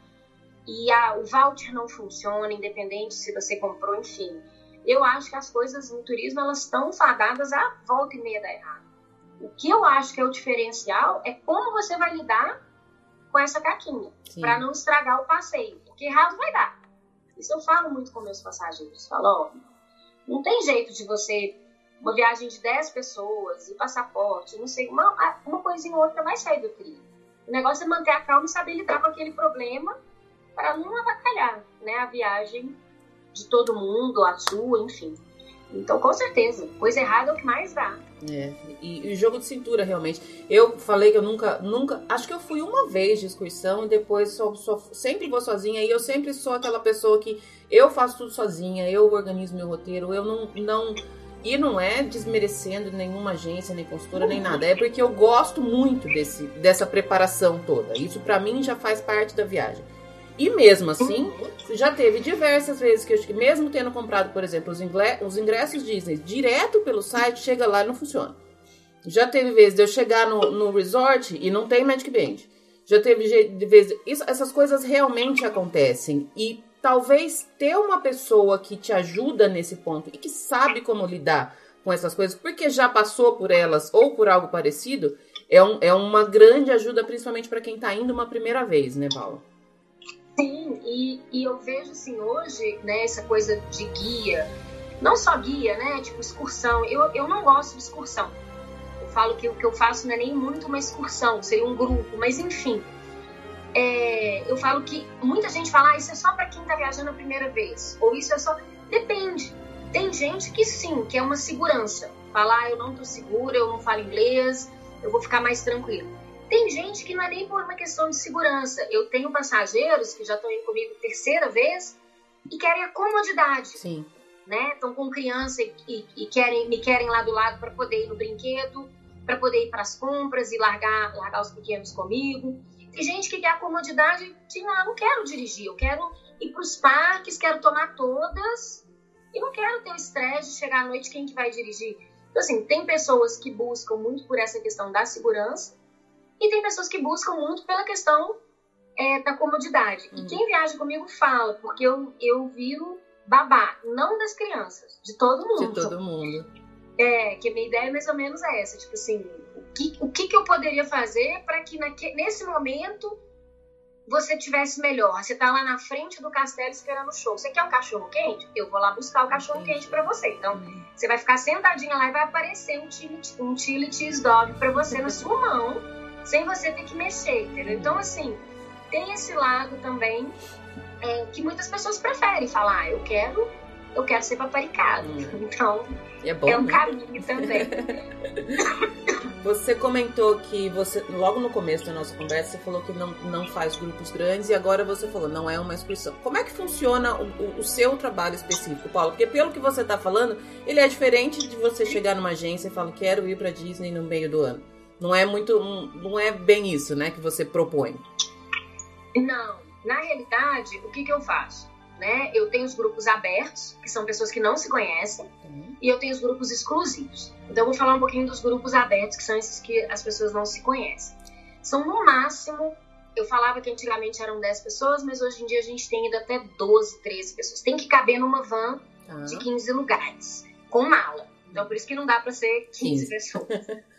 E a, o voucher não funciona, independente se você comprou, enfim. Eu acho que as coisas no turismo elas estão fadadas a volta e meia da errado. O que eu acho que é o diferencial é como você vai lidar com essa caquinha, para não estragar o passeio, porque errado vai dar. Isso eu falo muito com meus passageiros. Falo, ó, não tem jeito de você, uma viagem de 10 pessoas e passaporte, não sei, uma, uma coisinha ou outra vai sair do trilho. O negócio é manter a calma e saber lidar com aquele problema para não avacalhar né, a viagem de todo mundo, a sua, enfim. Então, com certeza, coisa errada é o que mais dá. É, e, e jogo de cintura, realmente. Eu falei que eu nunca, nunca. Acho que eu fui uma vez de excursão e depois só, só, sempre vou sozinha. E eu sempre sou aquela pessoa que eu faço tudo sozinha, eu organizo meu roteiro, eu não. não e não é desmerecendo nenhuma agência, nem consultora, nem nada. É porque eu gosto muito desse, dessa preparação toda. Isso para mim já faz parte da viagem. E mesmo assim, já teve diversas vezes que eu, mesmo tendo comprado, por exemplo, os, os ingressos Disney direto pelo site, chega lá e não funciona. Já teve vezes de eu chegar no, no resort e não tem Magic Band. Já teve vezes. Essas coisas realmente acontecem. E talvez ter uma pessoa que te ajuda nesse ponto e que sabe como lidar com essas coisas, porque já passou por elas ou por algo parecido, é, um, é uma grande ajuda, principalmente para quem está indo uma primeira vez, né, Paula? Sim, e, e eu vejo assim hoje, né, essa coisa de guia, não só guia, né, tipo excursão, eu, eu não gosto de excursão. Eu falo que o que eu faço não é nem muito uma excursão, seria um grupo, mas enfim. É, eu falo que muita gente fala, ah, isso é só para quem tá viajando a primeira vez, ou isso é só. Depende. Tem gente que sim, que é uma segurança. Falar, ah, eu não tô segura, eu não falo inglês, eu vou ficar mais tranquilo. Tem gente que não é nem por uma questão de segurança. Eu tenho passageiros que já estão indo comigo terceira vez e querem a comodidade. Sim. Né? Estão com criança e, e, e, querem, me querem lá do lado para poder ir no brinquedo, para poder ir para as compras e largar, largar os pequenos comigo. Tem gente que quer a comodidade de não, não quero dirigir, eu quero ir para os parques, quero tomar todas e não quero ter o estresse de chegar à noite quem que vai dirigir. Então, assim, tem pessoas que buscam muito por essa questão da segurança e tem pessoas que buscam muito pela questão é, da comodidade. Uhum. E quem viaja comigo fala, porque eu, eu viro babá, não das crianças, de todo mundo. De todo mundo. É, que a minha ideia é mais ou menos é essa, tipo assim, o que, o que, que eu poderia fazer para que naque, nesse momento você tivesse melhor. Você tá lá na frente do castelo esperando o show. Você quer um cachorro quente? Eu vou lá buscar o cachorro quente para você. Então, uhum. você vai ficar sentadinha lá e vai aparecer um chili, um chili cheese dog para você na sua mão sem você ter que mexer, entendeu? Então, assim, tem esse lado também é, que muitas pessoas preferem falar, ah, eu quero, eu quero ser paparicado. Hum. Então, é, bom, é um né? caminho também. Você comentou que você, logo no começo da nossa conversa, você falou que não, não faz grupos grandes e agora você falou, não é uma excursão. Como é que funciona o, o, o seu trabalho específico, Paulo? Porque pelo que você está falando, ele é diferente de você chegar numa agência e falar, quero ir para Disney no meio do ano. Não é muito, não é bem isso, né, que você propõe. Não, na realidade, o que, que eu faço? Né? Eu tenho os grupos abertos, que são pessoas que não se conhecem, uhum. e eu tenho os grupos exclusivos. Então, eu vou falar um pouquinho dos grupos abertos, que são esses que as pessoas não se conhecem. São no máximo, eu falava que antigamente eram 10 pessoas, mas hoje em dia a gente tem ido até 12, 13 pessoas. Tem que caber numa van uhum. de 15 lugares, com mala. Então, por isso que não dá para ser 15, 15. pessoas.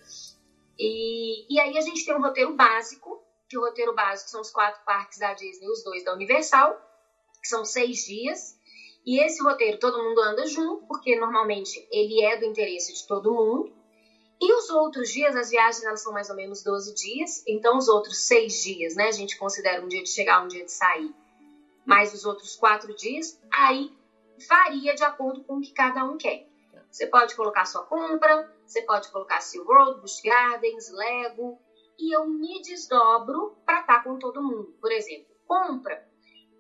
e, e aí a gente tem um roteiro básico, que o roteiro básico são os quatro parques da Disney, os dois da Universal, que são seis dias. E esse roteiro todo mundo anda junto, porque normalmente ele é do interesse de todo mundo. E os outros dias, as viagens elas são mais ou menos 12 dias, então os outros seis dias, né? A gente considera um dia de chegar, um dia de sair, mais os outros quatro dias, aí varia de acordo com o que cada um quer. Você pode colocar sua compra, você pode colocar SeaWorld, Busch Gardens, Lego, e eu me desdobro para estar tá com todo mundo. Por exemplo, compra.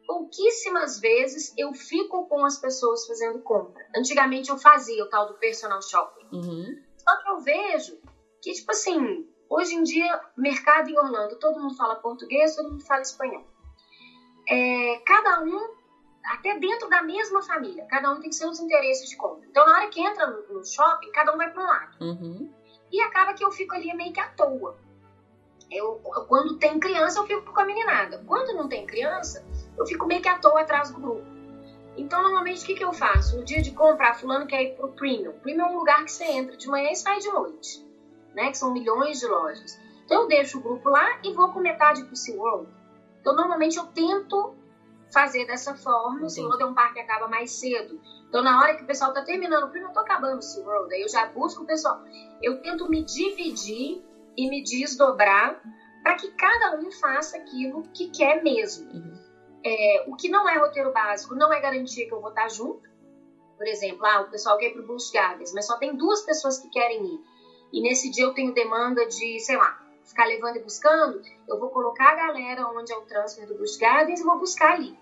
Pouquíssimas vezes eu fico com as pessoas fazendo compra. Antigamente eu fazia o tal do personal shopping. Uhum. Só que eu vejo que, tipo assim, hoje em dia, mercado em Orlando, todo mundo fala português, todo mundo fala espanhol. É, cada um, até dentro da mesma família, cada um tem seus interesses de compra. Então, na hora que entra no, shopping, cada um vai para um lado. Uhum. E acaba que eu fico ali meio que à toa. Eu, quando tem criança, eu fico com a meninada. Quando não tem criança, eu fico meio que à toa atrás do grupo. Então, normalmente, o que, que eu faço? No dia de comprar, fulano quer ir pro Premium. Premium é um lugar que você entra de manhã e sai de noite, né? Que são milhões de lojas. Então, eu deixo o grupo lá e vou com metade pro SeaWorld. Então, normalmente, eu tento fazer dessa forma. O SeaWorld é um parque que acaba mais cedo. Então, na hora que o pessoal tá terminando o eu tô acabando o SeaWorld. Aí eu já busco o pessoal. Eu tento me dividir e me desdobrar para que cada um faça aquilo que quer mesmo. Uhum. É, o que não é roteiro básico não é garantia que eu vou estar junto. Por exemplo, ah, o pessoal quer ir para o Busch Gardens, mas só tem duas pessoas que querem ir. E nesse dia eu tenho demanda de, sei lá, ficar levando e buscando. Eu vou colocar a galera onde é o transfer do Busch Gardens e vou buscar ali.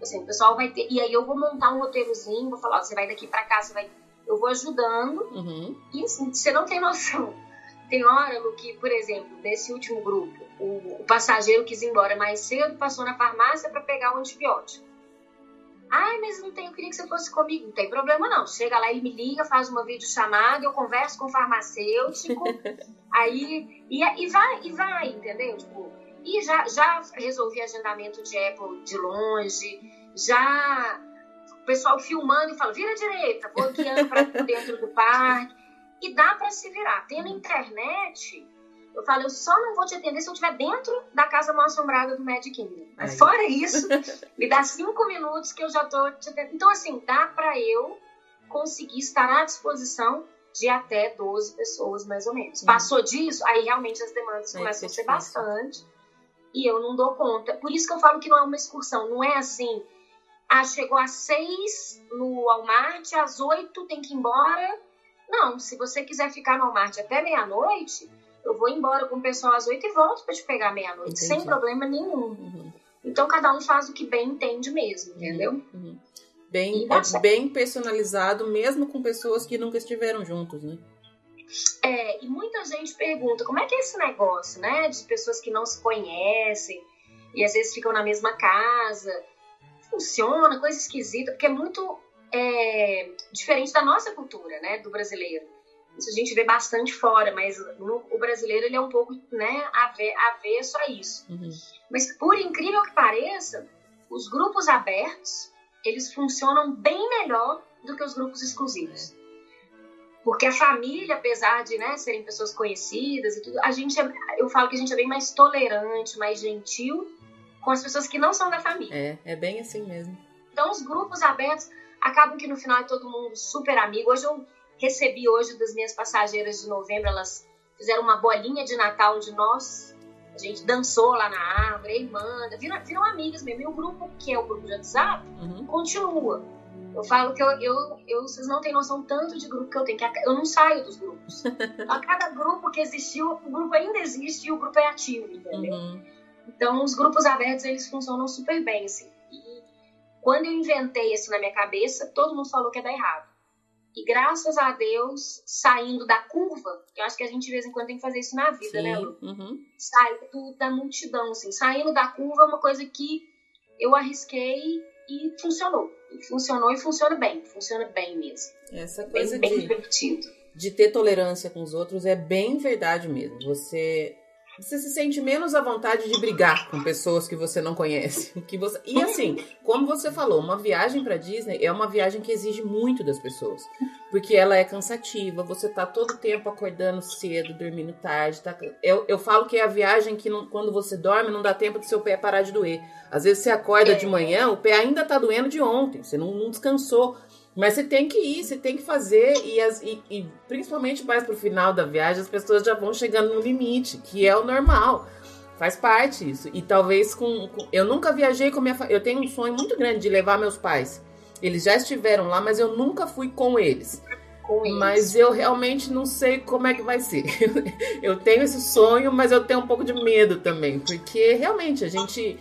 Assim, o pessoal vai ter. E aí eu vou montar um roteirozinho, vou falar, ó, você vai daqui para cá, você vai. Eu vou ajudando. Uhum. E assim, você não tem noção tem hora, Lu, que, por exemplo, desse último grupo, o, o passageiro quis ir embora mais cedo, passou na farmácia para pegar o antibiótico. Ai, mas não tem, eu queria que você fosse comigo. Não tem problema, não. Chega lá, ele me liga, faz uma videochamada, eu converso com o farmacêutico, aí. E, e vai, e vai, entendeu? Tipo, e já, já resolvi agendamento de Apple de longe, já. O pessoal filmando e fala, vira à direita, vou guiando para dentro do parque. E dá para se virar. Tendo internet, eu falo, eu só não vou te atender se eu estiver dentro da casa mal assombrada do Magic Kingdom. Mas Aí. fora isso, me dá cinco minutos que eu já tô te atendendo. Então, assim, dá para eu conseguir estar à disposição de até 12 pessoas, mais ou menos. Uhum. Passou disso, aí realmente as demandas começam a ser bastante. E eu não dou conta. Por isso que eu falo que não é uma excursão. Não é assim, ah, chegou às seis no Walmart, às oito tem que ir embora não, se você quiser ficar no Walmart até meia-noite, eu vou embora com o pessoal às oito e volto para te pegar meia-noite, sem problema nenhum. Uhum. Então cada um faz o que bem entende mesmo, uhum. entendeu? Uhum. Bem, é bem personalizado, mesmo com pessoas que nunca estiveram juntos, né? É, e muita gente pergunta como é que é esse negócio, né? De pessoas que não se conhecem e às vezes ficam na mesma casa. Funciona, coisa esquisita, porque é muito é, diferente da nossa cultura, né, do brasileiro. Isso a gente vê bastante fora, mas no, o brasileiro ele é um pouco, né, avesso a isso. Uhum. Mas por incrível que pareça, os grupos abertos eles funcionam bem melhor do que os grupos exclusivos. Porque a família, apesar de né, serem pessoas conhecidas e tudo, a gente é, eu falo que a gente é bem mais tolerante, mais gentil com as pessoas que não são da família. É, é bem assim mesmo. Então, os grupos abertos, acabam que no final é todo mundo super amigo. Hoje eu recebi hoje das minhas passageiras de novembro, elas fizeram uma bolinha de Natal de nós A gente dançou lá na árvore, aí manda, viram, viram amigas mesmo. E o grupo, que é o grupo de WhatsApp, uhum. continua. Eu falo que eu, eu, eu, vocês não têm noção tanto de grupo que eu tenho, que eu não saio dos grupos. a cada grupo que existiu, o grupo ainda existe e o grupo é ativo, entendeu? Uhum. Então, os grupos abertos, eles funcionam super bem, assim. E quando eu inventei isso na minha cabeça, todo mundo falou que ia dar errado. E graças a Deus, saindo da curva, eu acho que a gente de vez em quando tem que fazer isso na vida, né, Sim. né, Lu? Uhum. Saindo da multidão, assim. Saindo da curva é uma coisa que eu arrisquei e funcionou. E funcionou e funciona bem. Funciona bem mesmo. Essa coisa bem, bem de, divertido. de ter tolerância com os outros é bem verdade mesmo. Você você se sente menos à vontade de brigar com pessoas que você não conhece. Que você... E assim, como você falou, uma viagem para Disney é uma viagem que exige muito das pessoas. Porque ela é cansativa, você tá todo tempo acordando cedo, dormindo tarde. Tá... Eu, eu falo que é a viagem que não, quando você dorme não dá tempo do seu pé parar de doer. Às vezes você acorda é. de manhã, o pé ainda tá doendo de ontem, você não, não descansou. Mas você tem que ir, você tem que fazer, e, as, e, e principalmente mais pro final da viagem, as pessoas já vão chegando no limite, que é o normal. Faz parte isso. E talvez com, com. eu nunca viajei com minha Eu tenho um sonho muito grande de levar meus pais. Eles já estiveram lá, mas eu nunca fui com eles. Com eles. Mas eu realmente não sei como é que vai ser. eu tenho esse sonho, mas eu tenho um pouco de medo também. Porque realmente a gente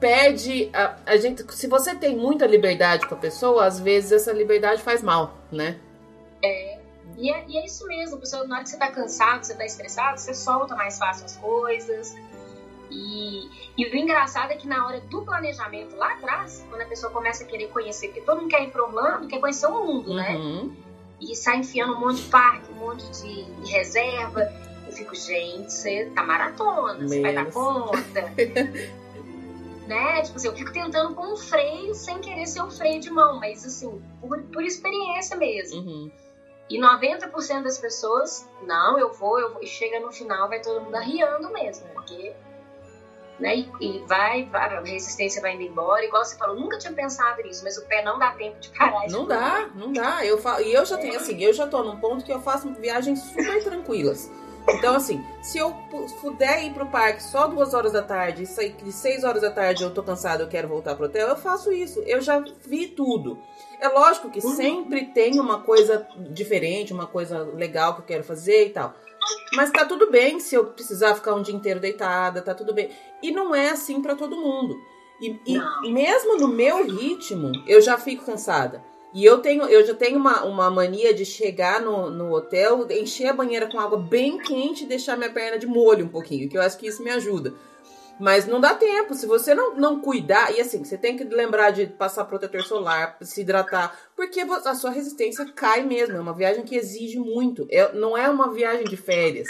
perde a, a gente se você tem muita liberdade com a pessoa às vezes essa liberdade faz mal né? É e é, e é isso mesmo pessoal na hora que você tá cansado você tá estressado você solta mais fácil as coisas. E, e o engraçado é que na hora do planejamento lá atrás quando a pessoa começa a querer conhecer porque todo mundo quer ir para Orlando quer conhecer o mundo né? uhum. né e sai enfiando um monte de parque um monte de, de reserva. Eu fico gente você tá maratona você vai dar conta né? Tipo assim, eu fico tentando com um freio sem querer ser um freio de mão, mas assim, por, por experiência mesmo. Uhum. E 90% das pessoas, não, eu vou, eu vou, e chega no final, vai todo mundo arriando mesmo, porque. Né, e, vai, vai, a resistência vai indo embora, igual você falou, nunca tinha pensado nisso, mas o pé não dá tempo de parar. De não dá, não dá. Eu e eu já é. tenho assim, eu já tô num ponto que eu faço viagens super tranquilas. Então, assim, se eu puder ir pro parque só duas horas da tarde e sair de seis horas da tarde eu tô cansado, eu quero voltar pro hotel, eu faço isso. Eu já vi tudo. É lógico que uhum. sempre tem uma coisa diferente, uma coisa legal que eu quero fazer e tal. Mas tá tudo bem se eu precisar ficar um dia inteiro deitada, tá tudo bem. E não é assim para todo mundo. E, e mesmo no meu ritmo, eu já fico cansada. E eu tenho, eu já tenho uma, uma mania de chegar no, no hotel, encher a banheira com água bem quente e deixar minha perna de molho um pouquinho, que eu acho que isso me ajuda. Mas não dá tempo, se você não, não cuidar, e assim, você tem que lembrar de passar protetor solar, se hidratar, porque a sua resistência cai mesmo. É uma viagem que exige muito. É, não é uma viagem de férias,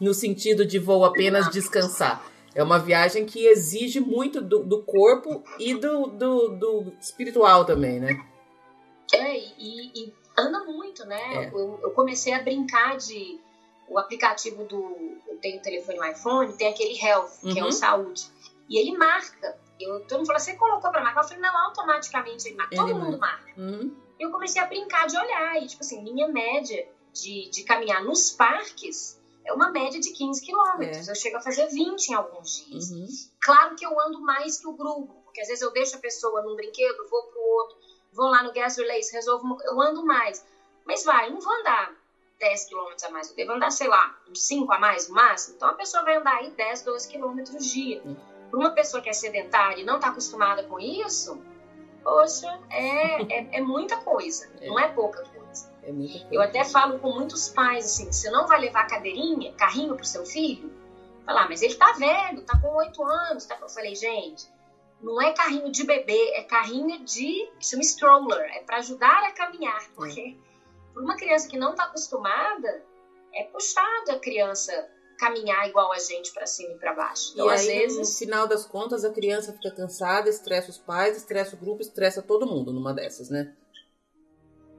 no sentido de vou apenas descansar. É uma viagem que exige muito do, do corpo e do, do, do espiritual também, né? É, e, e anda muito, né? É. Eu, eu, comecei a brincar de. O aplicativo do. Eu tenho o telefone no iPhone, tem aquele Health, uhum. que é o uhum. saúde. E ele marca. Eu, todo mundo falou, você colocou pra marcar? Eu falei, não, automaticamente ele marca. Todo mundo marca. Uhum. E eu comecei a brincar de olhar. E, tipo assim, minha média de, de caminhar nos parques é uma média de 15 quilômetros. É. Eu chego a fazer 20 em alguns dias. Uhum. Claro que eu ando mais que o grupo, porque às vezes eu deixo a pessoa num brinquedo, vou pro outro vou lá no gas release, resolvo, eu ando mais. Mas vai, não vou andar 10 quilômetros a mais, eu devo andar, sei lá, uns 5 a mais no máximo. Então a pessoa vai andar aí 10, 12 quilômetros dia. Para uma pessoa que é sedentária e não está acostumada com isso, poxa, é, é, é muita coisa, é. não é pouca coisa. É coisa. Eu até falo com muitos pais assim: você não vai levar cadeirinha, carrinho para o seu filho? Falar, ah, mas ele tá velho, tá com 8 anos. Tá? Eu falei, gente, não é carrinho de bebê, é carrinho de. chama stroller, é para ajudar a caminhar, porque para uma criança que não está acostumada, é puxado a criança caminhar igual a gente para cima e para baixo. Então, e às aí, vezes, no final das contas, a criança fica cansada, estressa os pais, estressa o grupo, estressa todo mundo numa dessas, né?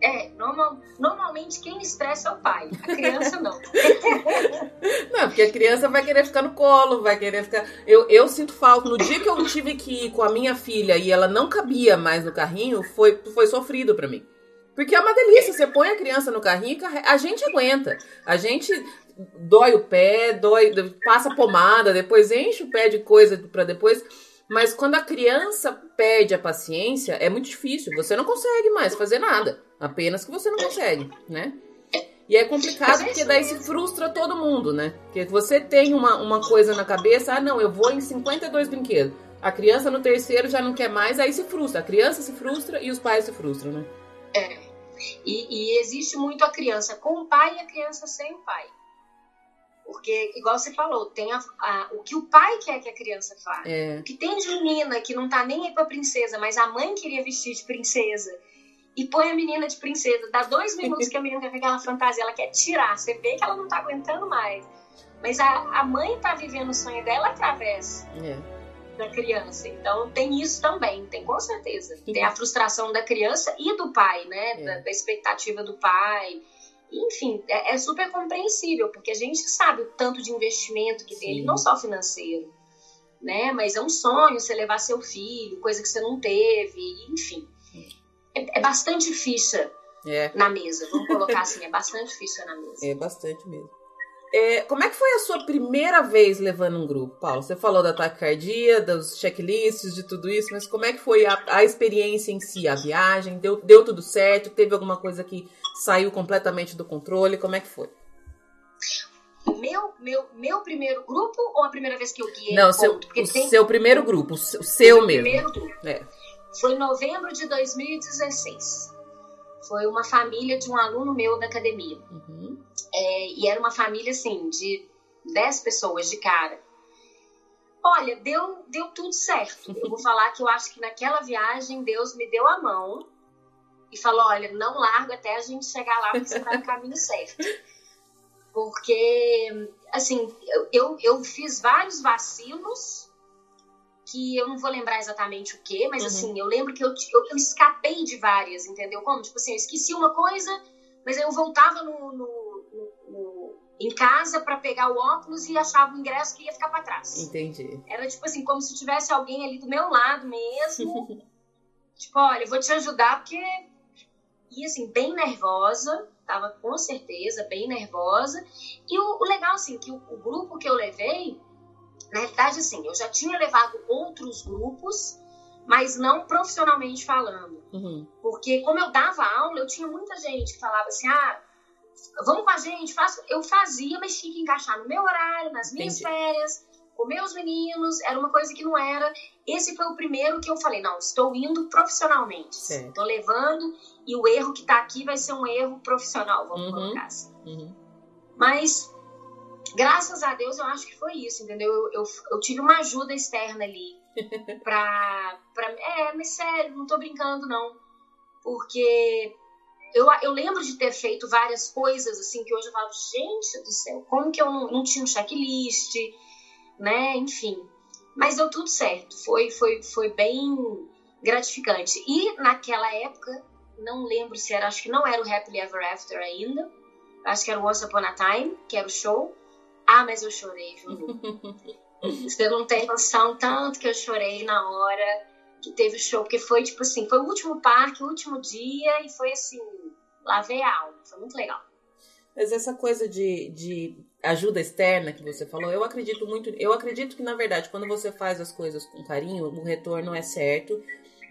É, normal, normalmente quem estressa é o pai, a criança não. não, porque a criança vai querer ficar no colo, vai querer ficar. Eu, eu sinto falta. No dia que eu tive que ir com a minha filha e ela não cabia mais no carrinho, foi, foi sofrido para mim. Porque é uma delícia, você põe a criança no carrinho, a gente aguenta. A gente dói o pé, dói, passa pomada, depois enche o pé de coisa para depois. Mas quando a criança perde a paciência, é muito difícil. Você não consegue mais fazer nada. Apenas que você não consegue, né? E é complicado porque daí se frustra todo mundo, né? Porque você tem uma, uma coisa na cabeça, ah, não, eu vou em 52 brinquedos. A criança no terceiro já não quer mais, aí se frustra. A criança se frustra e os pais se frustram, né? É. E, e existe muito a criança com o pai e a criança sem o pai. Porque, igual você falou, tem a, a, o que o pai quer que a criança faça. É. O que tem de menina que não tá nem aí pra princesa, mas a mãe queria vestir de princesa. E põe a menina de princesa. Dá dois minutos que a menina quer aquela fantasia, ela quer tirar. Você vê que ela não tá aguentando mais. Mas a, a mãe tá vivendo o sonho dela através. É da criança. Então tem isso também, tem com certeza. Tem a frustração da criança e do pai, né? É. Da, da, expectativa do pai. Enfim, é, é, super compreensível, porque a gente sabe o tanto de investimento que tem, não só financeiro, né? Mas é um sonho você levar seu filho, coisa que você não teve, enfim. É, é bastante ficha é. na mesa, vamos colocar assim, é bastante ficha na mesa. É bastante mesmo. É, como é que foi a sua primeira vez levando um grupo, Paulo? Você falou da taquicardia, dos checklists, de tudo isso, mas como é que foi a, a experiência em si, a viagem? Deu, deu tudo certo? Teve alguma coisa que saiu completamente do controle? Como é que foi? Meu, meu, meu primeiro grupo ou a primeira vez que eu guiei? Não, seu, o tem... seu primeiro grupo, o seu mesmo. primeiro grupo. É. Foi em novembro de 2016. Foi uma família de um aluno meu da academia. Uhum. É, e era uma família, assim, de 10 pessoas de cara. Olha, deu, deu tudo certo. Eu vou falar que eu acho que naquela viagem Deus me deu a mão e falou: olha, não largo até a gente chegar lá porque você tá no caminho certo. Porque, assim, eu, eu fiz vários vacilos que eu não vou lembrar exatamente o que, mas uhum. assim, eu lembro que eu, eu, eu, escapei de várias, entendeu? Como? Tipo assim, eu esqueci uma coisa, mas eu voltava no, no em casa para pegar o óculos e achava o ingresso que ia ficar para trás. Entendi. Era tipo assim, como se tivesse alguém ali do meu lado mesmo. tipo, olha, eu vou te ajudar porque. E assim, bem nervosa, tava com certeza bem nervosa. E o, o legal, assim, que o, o grupo que eu levei na realidade, assim, eu já tinha levado outros grupos, mas não profissionalmente falando. Uhum. Porque como eu dava aula, eu tinha muita gente que falava assim, ah, vamos com a gente, faço. Eu fazia, mas tinha que encaixar no meu horário, nas minhas Entendi. férias, com meus meninos, era uma coisa que não era. Esse foi o primeiro que eu falei, não, estou indo profissionalmente. Estou levando, e o erro que está aqui vai ser um erro profissional, vamos uhum. colocar assim. Uhum. Mas graças a Deus eu acho que foi isso, entendeu? Eu, eu, eu tive uma ajuda externa ali pra, pra. É, mas sério, não tô brincando, não. Porque eu, eu lembro de ter feito várias coisas assim que hoje eu falo, gente do céu, como que eu não, não tinha um checklist, né? Enfim. Mas deu tudo certo. Foi, foi, foi bem gratificante. E naquela época, não lembro se era, acho que não era o Happily Ever After ainda. Acho que era o Once Upon a Time, que era o show. Ah, mas eu chorei, Ju. Você não tem noção tanto que eu chorei na hora que teve o show, porque foi tipo assim, foi o último parque, o último dia, e foi assim, lavei a alma, foi muito legal. Mas essa coisa de, de ajuda externa que você falou, eu acredito muito, eu acredito que na verdade, quando você faz as coisas com carinho, o retorno é certo.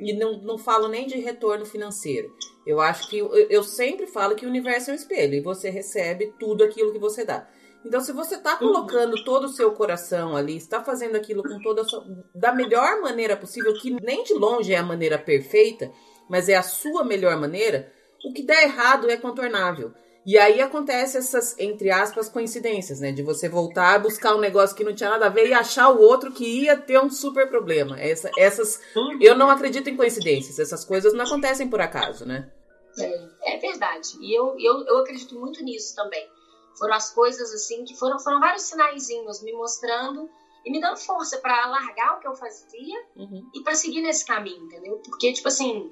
E não, não falo nem de retorno financeiro. Eu acho que eu, eu sempre falo que o universo é um espelho e você recebe tudo aquilo que você dá. Então, se você está colocando uhum. todo o seu coração ali, está fazendo aquilo com toda a sua, da melhor maneira possível, que nem de longe é a maneira perfeita, mas é a sua melhor maneira, o que der errado é contornável. E aí acontece essas, entre aspas, coincidências, né? De você voltar a buscar um negócio que não tinha nada a ver e achar o outro que ia ter um super problema. Essa, essas. Uhum. Eu não acredito em coincidências. Essas coisas não acontecem por acaso, né? É, é verdade. E eu, eu, eu acredito muito nisso também. Foram as coisas assim que foram, foram vários sinaizinhos me mostrando e me dando força para largar o que eu fazia uhum. e para seguir nesse caminho, entendeu? Porque, tipo assim,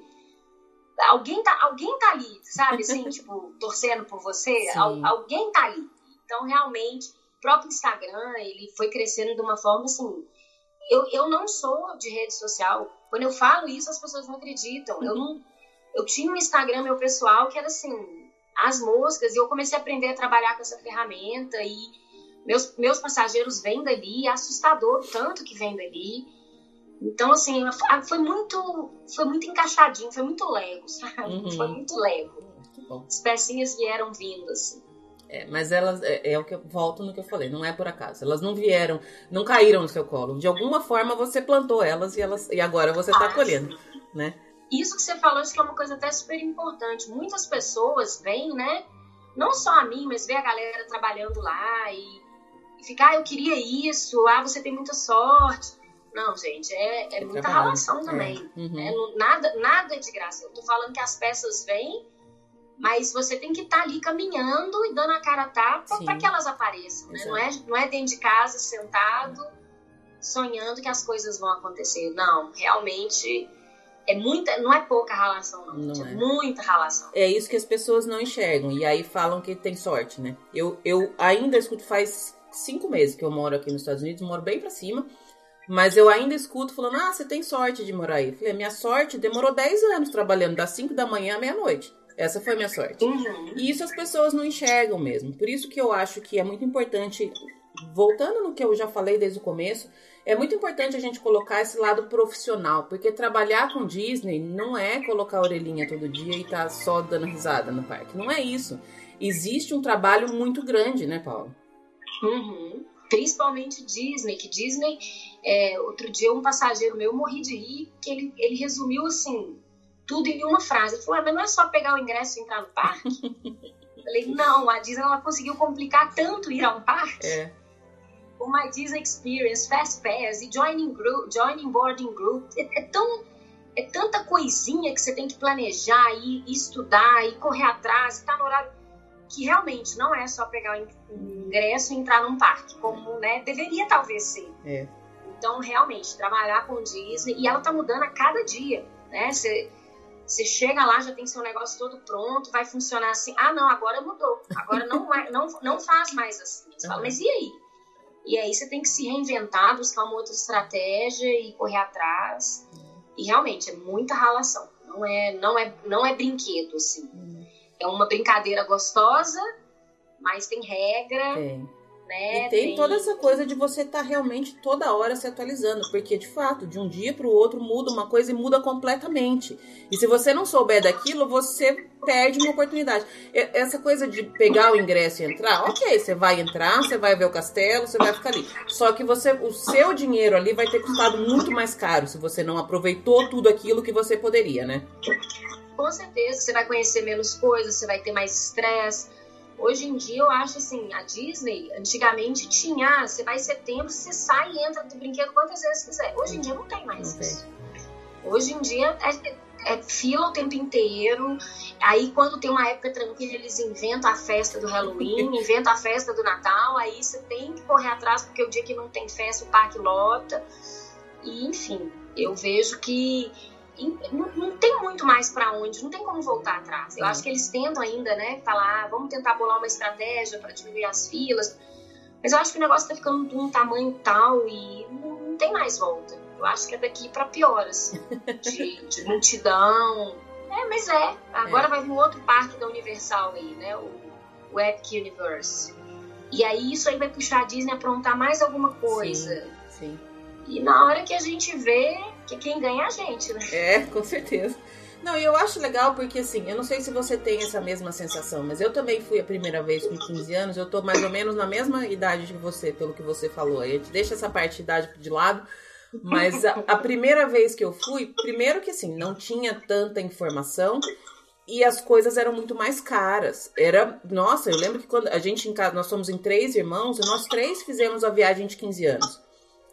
alguém tá, alguém tá ali, sabe? Assim, tipo, torcendo por você, Al, alguém tá ali. Então, realmente, o próprio Instagram, ele foi crescendo de uma forma assim. Eu, eu não sou de rede social. Quando eu falo isso, as pessoas não acreditam. Eu não. Eu tinha um Instagram meu pessoal que era assim, as moscas e eu comecei a aprender a trabalhar com essa ferramenta e meus, meus passageiros vêm dali, é assustador tanto que vem dali. Então, assim, foi muito, foi muito encaixadinho, foi muito lego, sabe? Uhum. Foi muito lego. As pecinhas vieram vindo, assim. É, mas elas, é, é, o que eu volto no que eu falei, não é por acaso. Elas não vieram, não caíram no seu colo. De alguma forma você plantou elas e elas e agora você está ah, colhendo, né? Isso que você falou, acho que é uma coisa até super importante. Muitas pessoas vêm, né? Não só a mim, mas vê a galera trabalhando lá e, e ficar, ah, eu queria isso, ah, você tem muita sorte. Não, gente, é, é muita trabalho. relação também. É. Uhum. Né? Nada, nada é de graça. Eu tô falando que as peças vêm mas você tem que estar tá ali caminhando e dando a cara a tapa para que elas apareçam. Né? Não, é, não é dentro de casa, sentado, sonhando que as coisas vão acontecer. Não, realmente é muita, não é pouca relação, não. não é. Muita relação. É isso que as pessoas não enxergam. E aí falam que tem sorte, né? Eu, eu ainda escuto faz cinco meses que eu moro aqui nos Estados Unidos, moro bem para cima. Mas eu ainda escuto falando, ah, você tem sorte de morar aí. Eu falei, minha sorte demorou 10 anos trabalhando das 5 da manhã à meia-noite. Essa foi a minha sorte. Uhum. E isso as pessoas não enxergam mesmo. Por isso que eu acho que é muito importante, voltando no que eu já falei desde o começo, é muito importante a gente colocar esse lado profissional, porque trabalhar com Disney não é colocar a orelhinha todo dia e tá só dando risada no parque. Não é isso. Existe um trabalho muito grande, né, Paulo? Uhum. Principalmente Disney, que Disney, é, outro dia um passageiro meu morri de rir, que ele, ele resumiu assim, tudo em uma frase. Ele falou, ah, mas não é só pegar o ingresso e entrar no parque? falei, não, a Disney ela conseguiu complicar tanto ir a um parque. É. O My Disney Experience, Fast Pass e Joining, group, joining Boarding Group, é, é, tão, é tanta coisinha que você tem que planejar e, e estudar e correr atrás e tá no horário que realmente não é só pegar o ingresso e entrar num parque, como né, deveria talvez ser. É. Então, realmente, trabalhar com Disney, e ela tá mudando a cada dia, né? Você, você chega lá, já tem seu negócio todo pronto, vai funcionar assim. Ah, não, agora mudou. Agora não, não, não faz mais assim. Você fala, mas e aí? E aí você tem que se reinventar, buscar uma outra estratégia e correr atrás. E realmente é muita relação. Não é, não é, não é brinquedo, assim. É uma brincadeira gostosa, mas tem regra. Tem né? E tem, tem, toda essa coisa de você estar tá realmente toda hora se atualizando, porque de fato, de um dia para o outro muda uma coisa e muda completamente. E se você não souber daquilo, você perde uma oportunidade. Essa coisa de pegar o ingresso e entrar, ok, você vai entrar, você vai ver o castelo, você vai ficar ali. Só que você, o seu dinheiro ali vai ter custado muito mais caro se você não aproveitou tudo aquilo que você poderia, né? Com certeza, você vai conhecer menos coisas, você vai ter mais estresse Hoje em dia eu acho assim, a Disney antigamente tinha, ah, você vai em setembro, você sai e entra do brinquedo quantas vezes quiser. Hoje em dia não tem mais não isso. Tem. Hoje em dia é, é, fila o tempo inteiro. Aí quando tem uma época tranquila, eles inventam a festa do Halloween, inventam a festa do Natal, aí você tem que correr atrás, porque o dia que não tem festa, o parque lota. E enfim, eu vejo que não, não tem muito mais para onde, não tem como voltar atrás. Eu acho que eles tentam ainda, né, falar, ah, vamos tentar bolar uma estratégia para diminuir as filas. Mas eu acho que o negócio está ficando de um tamanho tal e não, não, tem mais volta. Eu acho que é daqui para pior, assim, de, de, multidão. É, mas é. Agora é. vai vir um outro parque da Universal aí, né, o, o Epic Universe. E aí isso aí vai puxar a Disney a aprontar mais alguma coisa. Sim, sim. E na hora que a gente vê, que quem ganha é a gente, né? É, com certeza. Não, e eu acho legal porque, assim, eu não sei se você tem essa mesma sensação, mas eu também fui a primeira vez com 15 anos, eu tô mais ou menos na mesma idade que você, pelo que você falou. A gente deixa essa parte de idade de lado, mas a, a primeira vez que eu fui, primeiro que, assim, não tinha tanta informação e as coisas eram muito mais caras. Era, nossa, eu lembro que quando a gente em casa, nós somos em três irmãos, e nós três fizemos a viagem de 15 anos.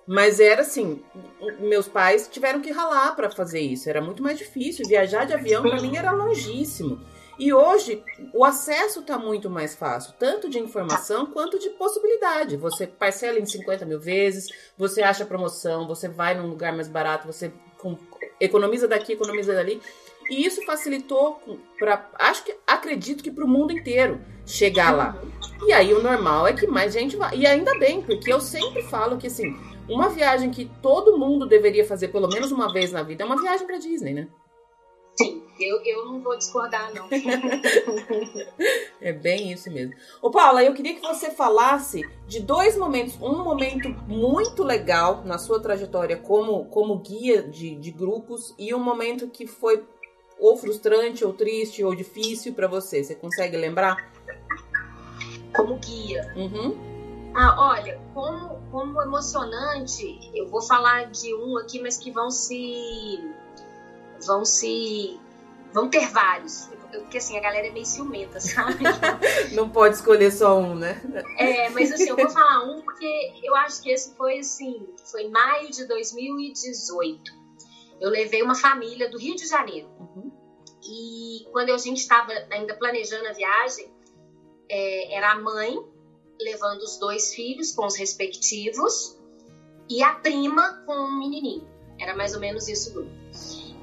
Mas era assim, meus pais tiveram que ralar para fazer isso. Era muito mais difícil. Viajar de avião para mim era longíssimo. E hoje o acesso está muito mais fácil, tanto de informação quanto de possibilidade. Você parcela em 50 mil vezes, você acha promoção, você vai num lugar mais barato, você economiza daqui, economiza dali. E isso facilitou para, acho que acredito que para o mundo inteiro chegar lá. E aí o normal é que mais gente vá. E ainda bem, porque eu sempre falo que assim, uma viagem que todo mundo deveria fazer pelo menos uma vez na vida é uma viagem para Disney, né? Sim. Eu, eu não vou discordar, não. é bem isso mesmo. Ô, Paula, eu queria que você falasse de dois momentos. Um momento muito legal na sua trajetória como, como guia de, de grupos e um momento que foi ou frustrante, ou triste, ou difícil para você. Você consegue lembrar? Como guia. Uhum. Ah, olha, como, como emocionante, eu vou falar de um aqui, mas que vão se. vão se. vão ter vários. Porque assim, a galera é meio ciumenta, sabe? Não pode escolher só um, né? É, mas assim, eu vou falar um porque eu acho que esse foi assim, foi maio de 2018. Eu levei uma família do Rio de Janeiro. Uhum. E quando a gente estava ainda planejando a viagem, é, era a mãe levando os dois filhos com os respectivos e a prima com um menininho. Era mais ou menos isso o grupo.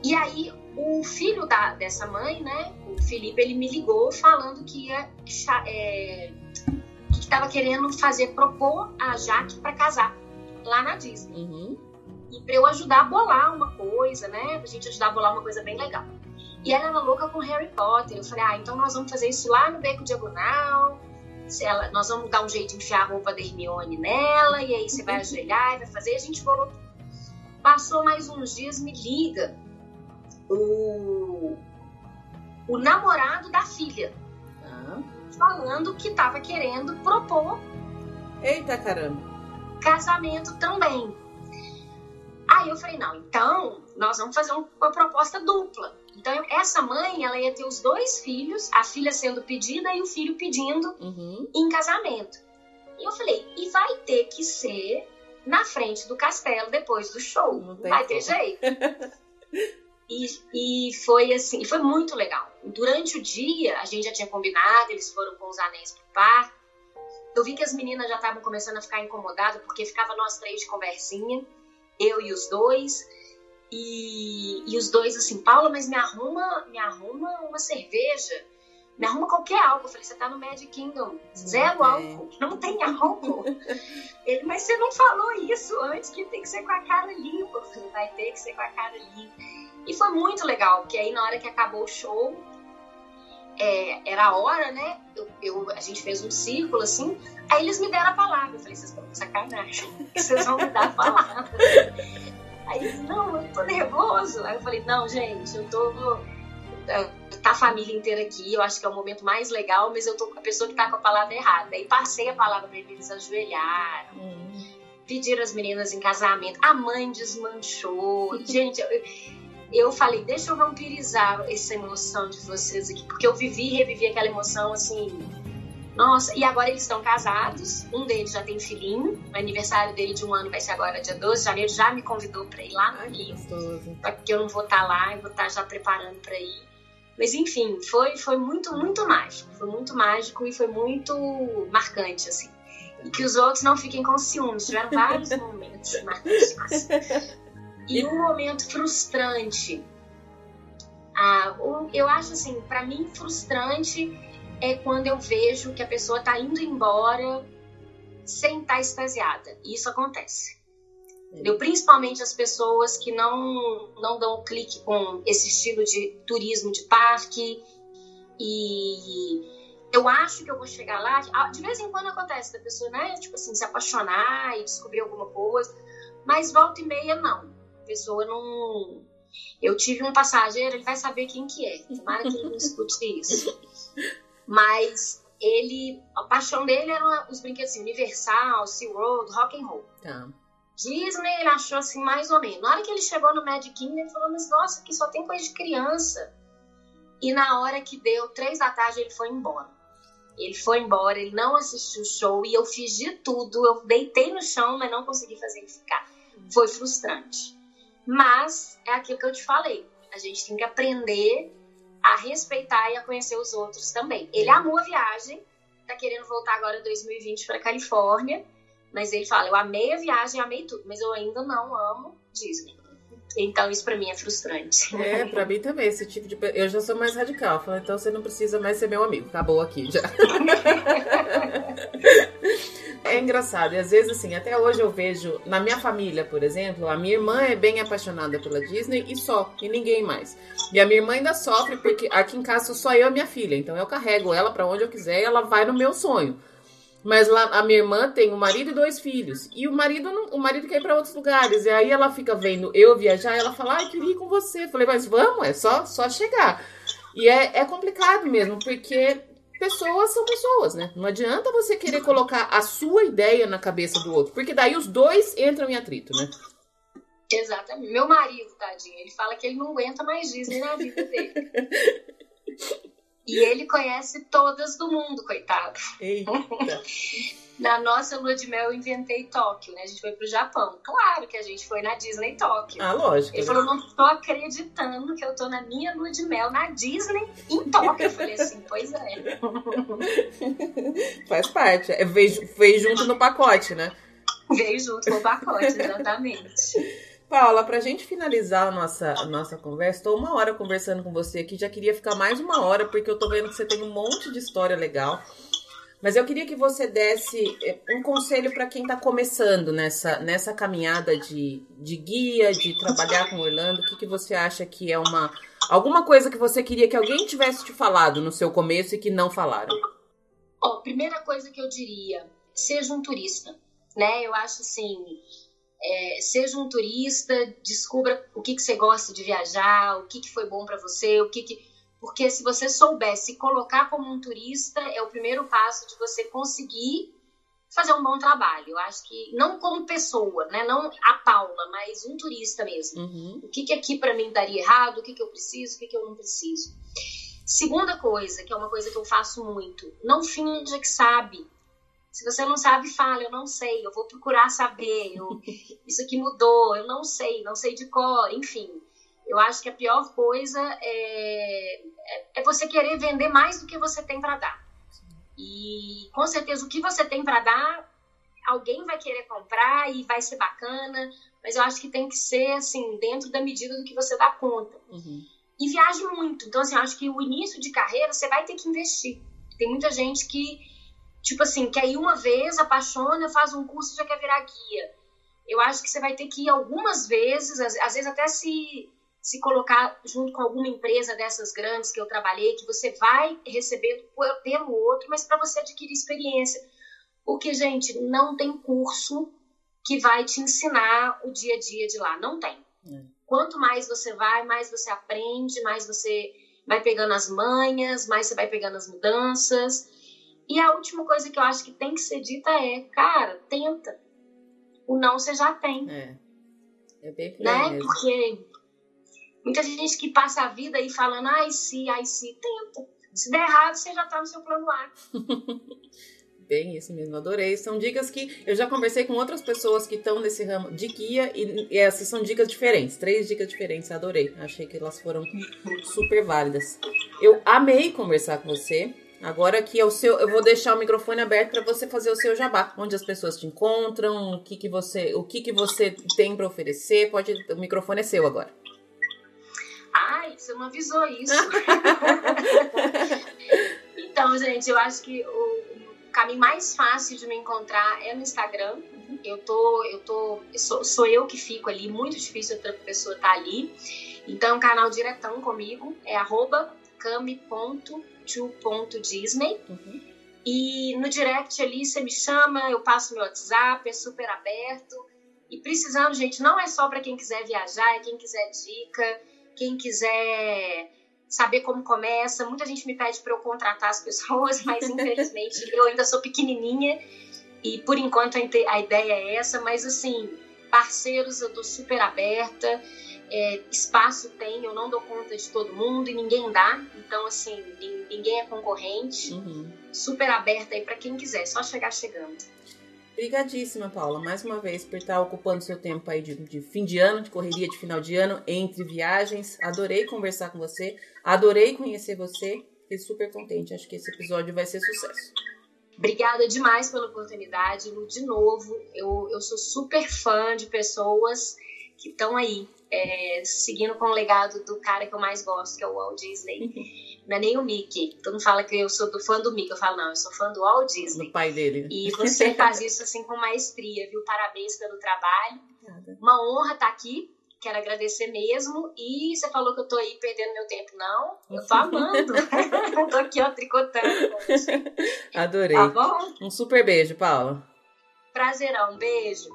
E aí o filho da, dessa mãe, né, o Felipe, ele me ligou falando que ia é, que estava querendo fazer propor a Jaque para casar lá na Disney. Uhum. E para eu ajudar a bolar uma coisa, né, pra gente ajudar a bolar uma coisa bem legal. E ela era louca com Harry Potter. Eu falei, ah, então nós vamos fazer isso lá no Beco Diagonal se ela, nós vamos dar um jeito de enfiar a roupa da Hermione nela, e aí você vai ajoelhar e vai fazer, a gente colocou. Passou mais uns dias, me liga o, o namorado da filha, ah. falando que estava querendo propor. Eita caramba! Casamento também. Aí eu falei, não, então nós vamos fazer uma proposta dupla. Então, essa mãe, ela ia ter os dois filhos, a filha sendo pedida e o filho pedindo uhum. em casamento. E eu falei, e vai ter que ser na frente do castelo depois do show. Não vai ter jeito. e, e foi assim, foi muito legal. Durante o dia, a gente já tinha combinado, eles foram com os anéis pro parque. Eu vi que as meninas já estavam começando a ficar incomodadas, porque ficava nós três de conversinha, eu e os dois. E, e os dois assim, Paula, mas me arruma, me arruma uma cerveja, me arruma qualquer álcool. Eu falei, você tá no Magic Kingdom, zero álcool, não tem álcool. Ele, mas você não falou isso antes, que tem que ser com a cara limpa. Eu falei, vai ter que ser com a cara limpa. E foi muito legal, porque aí na hora que acabou o show, é, era a hora, né? Eu, eu, a gente fez um círculo assim, aí eles me deram a palavra. Eu falei, vocês estão com sacanagem, vocês vão me dar a palavra. Aí ele, não, eu tô nervoso. Aí eu falei, não, gente, eu tô. Tá a família inteira aqui, eu acho que é o momento mais legal, mas eu tô com a pessoa que tá com a palavra errada. Aí passei a palavra pra eles, eles ajoelharam. Hum. Pediram as meninas em casamento. A mãe desmanchou. gente, eu, eu falei, deixa eu vampirizar essa emoção de vocês aqui, porque eu vivi e revivi aquela emoção assim nossa, e agora eles estão casados, um deles já tem filhinho, o aniversário dele de um ano vai ser agora dia 12 de janeiro, já me convidou para ir lá no Rio, porque eu não vou estar tá lá, eu vou estar tá já preparando para ir. Mas enfim, foi, foi muito, muito mágico, foi muito mágico e foi muito marcante, assim. E que os outros não fiquem com ciúmes, tiveram vários momentos marcantes. E um momento frustrante, ah, eu acho assim, para mim frustrante é quando eu vejo que a pessoa está indo embora sem estar tá extasiada. E isso acontece. Entendeu? Principalmente as pessoas que não, não dão clique com esse estilo de turismo de parque. E eu acho que eu vou chegar lá. Ah, de vez em quando acontece da pessoa, né? Tipo assim, se apaixonar e descobrir alguma coisa. Mas volta e meia, não. A pessoa não. Eu tive um passageiro, ele vai saber quem que é. Tomara que ele não escute isso. Mas ele, a paixão dele eram os brinquedos assim, Universal, SeaWorld, Rock and Roll. Tá. Disney ele achou assim mais ou menos. Na hora que ele chegou no Magic Kingdom, ele falou: Mas nossa, aqui só tem coisa de criança. E na hora que deu três da tarde, ele foi embora. Ele foi embora, ele não assistiu o show e eu fiz de tudo. Eu deitei no chão, mas não consegui fazer ele ficar. Foi frustrante. Mas é aquilo que eu te falei. A gente tem que aprender a respeitar e a conhecer os outros também. Ele amou a viagem, tá querendo voltar agora em 2020 para Califórnia, mas ele fala: "Eu amei a viagem, amei tudo, mas eu ainda não amo Disney". Então isso para mim é frustrante. É, para mim também esse tipo de eu já sou mais radical, falo, então você não precisa mais ser meu amigo, acabou aqui já. É engraçado, e às vezes assim, até hoje eu vejo, na minha família, por exemplo, a minha irmã é bem apaixonada pela Disney e só, e ninguém mais. E a minha irmã ainda sofre porque aqui em casa sou só eu e minha filha, então eu carrego ela para onde eu quiser e ela vai no meu sonho. Mas lá a minha irmã tem um marido e dois filhos. E o marido não, o marido quer ir para outros lugares. E aí ela fica vendo eu viajar, e ela fala: "Ai, queria ir com você". Eu falei: "Mas vamos, é só só chegar". E é, é complicado mesmo, porque pessoas são pessoas, né? Não adianta você querer colocar a sua ideia na cabeça do outro, porque daí os dois entram em atrito, né? Exatamente. Meu marido, tadinho, ele fala que ele não aguenta mais Disney na vida dele. e ele conhece todas do mundo, coitado. Eita. Na nossa lua de mel eu inventei Tóquio, né? A gente foi pro Japão. Claro que a gente foi na Disney Tóquio. Ah, lógico. Ele né? falou, não tô acreditando que eu tô na minha lua de mel na Disney em Tóquio. Eu falei assim, pois é. Faz parte. É, veio, veio junto no pacote, né? Veio junto com o pacote, exatamente. Paula, pra gente finalizar a nossa, a nossa conversa, tô uma hora conversando com você aqui, já queria ficar mais uma hora, porque eu tô vendo que você tem um monte de história legal. Mas eu queria que você desse eh, um conselho para quem está começando nessa, nessa caminhada de, de guia, de trabalhar com Orlando. O que, que você acha que é uma alguma coisa que você queria que alguém tivesse te falado no seu começo e que não falaram? Ó, primeira coisa que eu diria, seja um turista, né? Eu acho assim, é, seja um turista, descubra o que, que você gosta de viajar, o que, que foi bom para você, o que, que porque se você souber se colocar como um turista, é o primeiro passo de você conseguir fazer um bom trabalho. Eu acho que não como pessoa, né? Não a Paula, mas um turista mesmo. Uhum. O que, que aqui para mim daria errado? O que, que eu preciso? O que, que eu não preciso? Segunda coisa, que é uma coisa que eu faço muito, não finja que sabe. Se você não sabe, fala, eu não sei, eu vou procurar saber, eu, isso aqui mudou, eu não sei, não sei de cor, enfim. Eu acho que a pior coisa é, é, é você querer vender mais do que você tem para dar. E com certeza o que você tem para dar, alguém vai querer comprar e vai ser bacana, mas eu acho que tem que ser assim, dentro da medida do que você dá conta. Uhum. E viaje muito. Então, assim, eu acho que o início de carreira você vai ter que investir. Tem muita gente que, tipo assim, quer ir uma vez, apaixona, faz um curso e já quer virar guia. Eu acho que você vai ter que ir algumas vezes, às, às vezes até se se colocar junto com alguma empresa dessas grandes que eu trabalhei, que você vai receber pelo outro, mas para você adquirir experiência. Porque, gente, não tem curso que vai te ensinar o dia a dia de lá. Não tem. É. Quanto mais você vai, mais você aprende, mais você vai pegando as manhas, mais você vai pegando as mudanças. E a última coisa que eu acho que tem que ser dita é, cara, tenta. O não você já tem. É. É bem por né? mesmo. Porque muita gente que passa a vida aí falando, ai, se, ai, se, tenta. Se der errado, você já tá no seu plano A. Bem isso mesmo, adorei. São dicas que eu já conversei com outras pessoas que estão nesse ramo de guia e, essas são dicas diferentes, três dicas diferentes, adorei. Achei que elas foram super válidas. Eu amei conversar com você. Agora aqui é o seu, eu vou deixar o microfone aberto para você fazer o seu jabá, onde as pessoas te encontram, o que que você, o que que você tem para oferecer. Pode, o microfone é seu agora. Ai, você não avisou isso. então, gente, eu acho que o caminho mais fácil de me encontrar é no Instagram. Eu tô, eu tô, sou, sou eu que fico ali, muito difícil outra pessoa estar tá ali. Então, canal diretão comigo é arroba cami.to.disney. Uhum. E no direct ali você me chama, eu passo meu WhatsApp, é super aberto. E precisando, gente, não é só para quem quiser viajar, é quem quiser dica, quem quiser saber como começa. Muita gente me pede para eu contratar as pessoas, mas infelizmente eu ainda sou pequenininha e por enquanto a ideia é essa. Mas assim, parceiros eu tô super aberta. É, espaço tem, eu não dou conta de todo mundo e ninguém dá. Então, assim, ninguém é concorrente. Uhum. Super aberta aí para quem quiser, só chegar chegando. Obrigadíssima, Paula, mais uma vez por estar ocupando seu tempo aí de, de, fim de ano, de correria de final de ano, entre viagens. Adorei conversar com você, adorei conhecer você, fiquei super contente. Acho que esse episódio vai ser sucesso. Obrigada demais pela oportunidade, Lu. De novo, eu, eu sou super fã de pessoas que estão aí, é, seguindo com o legado do cara que eu mais gosto, que é o Walt Disney. Não é nem o Mickey. Todo mundo fala que eu sou do fã do Mickey. Eu falo, não, eu sou fã do Walt Disney. Do pai dele. E você faz isso assim com maestria, viu? Parabéns pelo trabalho. Uma honra estar aqui. Quero agradecer mesmo. E você falou que eu tô aí perdendo meu tempo. Não, eu tô amando. tô aqui, ó, tricotando. Adorei. Tá bom? Um super beijo, Paula. Prazerão. Beijo.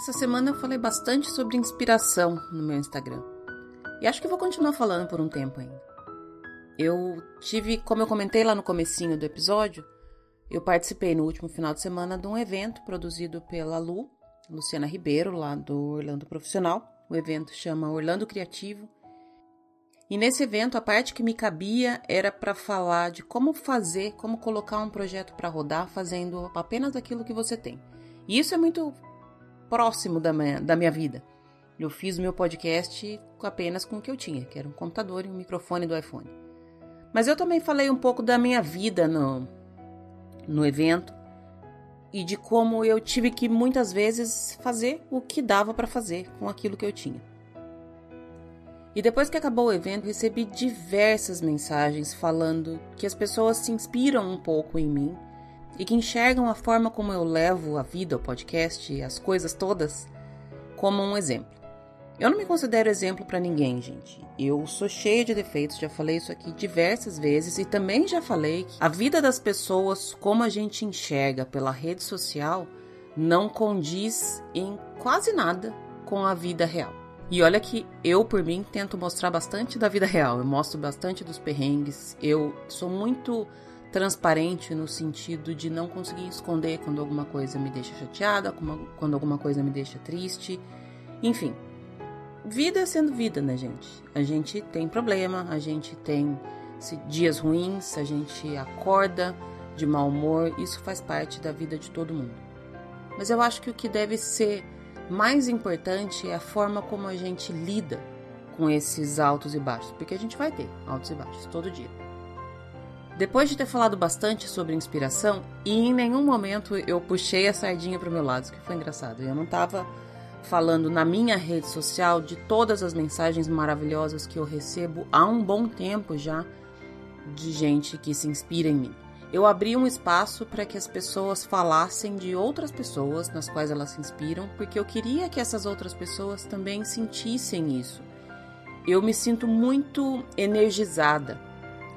Essa semana eu falei bastante sobre inspiração no meu Instagram. E acho que vou continuar falando por um tempo ainda. Eu tive, como eu comentei lá no comecinho do episódio, eu participei no último final de semana de um evento produzido pela Lu, Luciana Ribeiro, lá do Orlando Profissional. O evento chama Orlando Criativo. E nesse evento a parte que me cabia era para falar de como fazer, como colocar um projeto para rodar fazendo apenas aquilo que você tem. E isso é muito próximo da minha, da minha vida. Eu fiz o meu podcast apenas com o que eu tinha, que era um computador e um microfone do iPhone. Mas eu também falei um pouco da minha vida no, no evento e de como eu tive que muitas vezes fazer o que dava para fazer com aquilo que eu tinha. E depois que acabou o evento, recebi diversas mensagens falando que as pessoas se inspiram um pouco em mim e que enxergam a forma como eu levo a vida, o podcast as coisas todas como um exemplo. Eu não me considero exemplo para ninguém, gente. Eu sou cheia de defeitos, já falei isso aqui diversas vezes e também já falei que a vida das pessoas, como a gente enxerga pela rede social, não condiz em quase nada com a vida real. E olha que eu, por mim, tento mostrar bastante da vida real. Eu mostro bastante dos perrengues. Eu sou muito transparente no sentido de não conseguir esconder quando alguma coisa me deixa chateada, quando alguma coisa me deixa triste. Enfim, vida sendo vida, né, gente? A gente tem problema, a gente tem dias ruins, a gente acorda de mau humor, isso faz parte da vida de todo mundo. Mas eu acho que o que deve ser mais importante é a forma como a gente lida com esses altos e baixos, porque a gente vai ter altos e baixos todo dia. Depois de ter falado bastante sobre inspiração, e em nenhum momento eu puxei a sardinha para o meu lado, que foi engraçado. Eu não estava falando na minha rede social de todas as mensagens maravilhosas que eu recebo há um bom tempo já de gente que se inspira em mim. Eu abri um espaço para que as pessoas falassem de outras pessoas nas quais elas se inspiram, porque eu queria que essas outras pessoas também sentissem isso. Eu me sinto muito energizada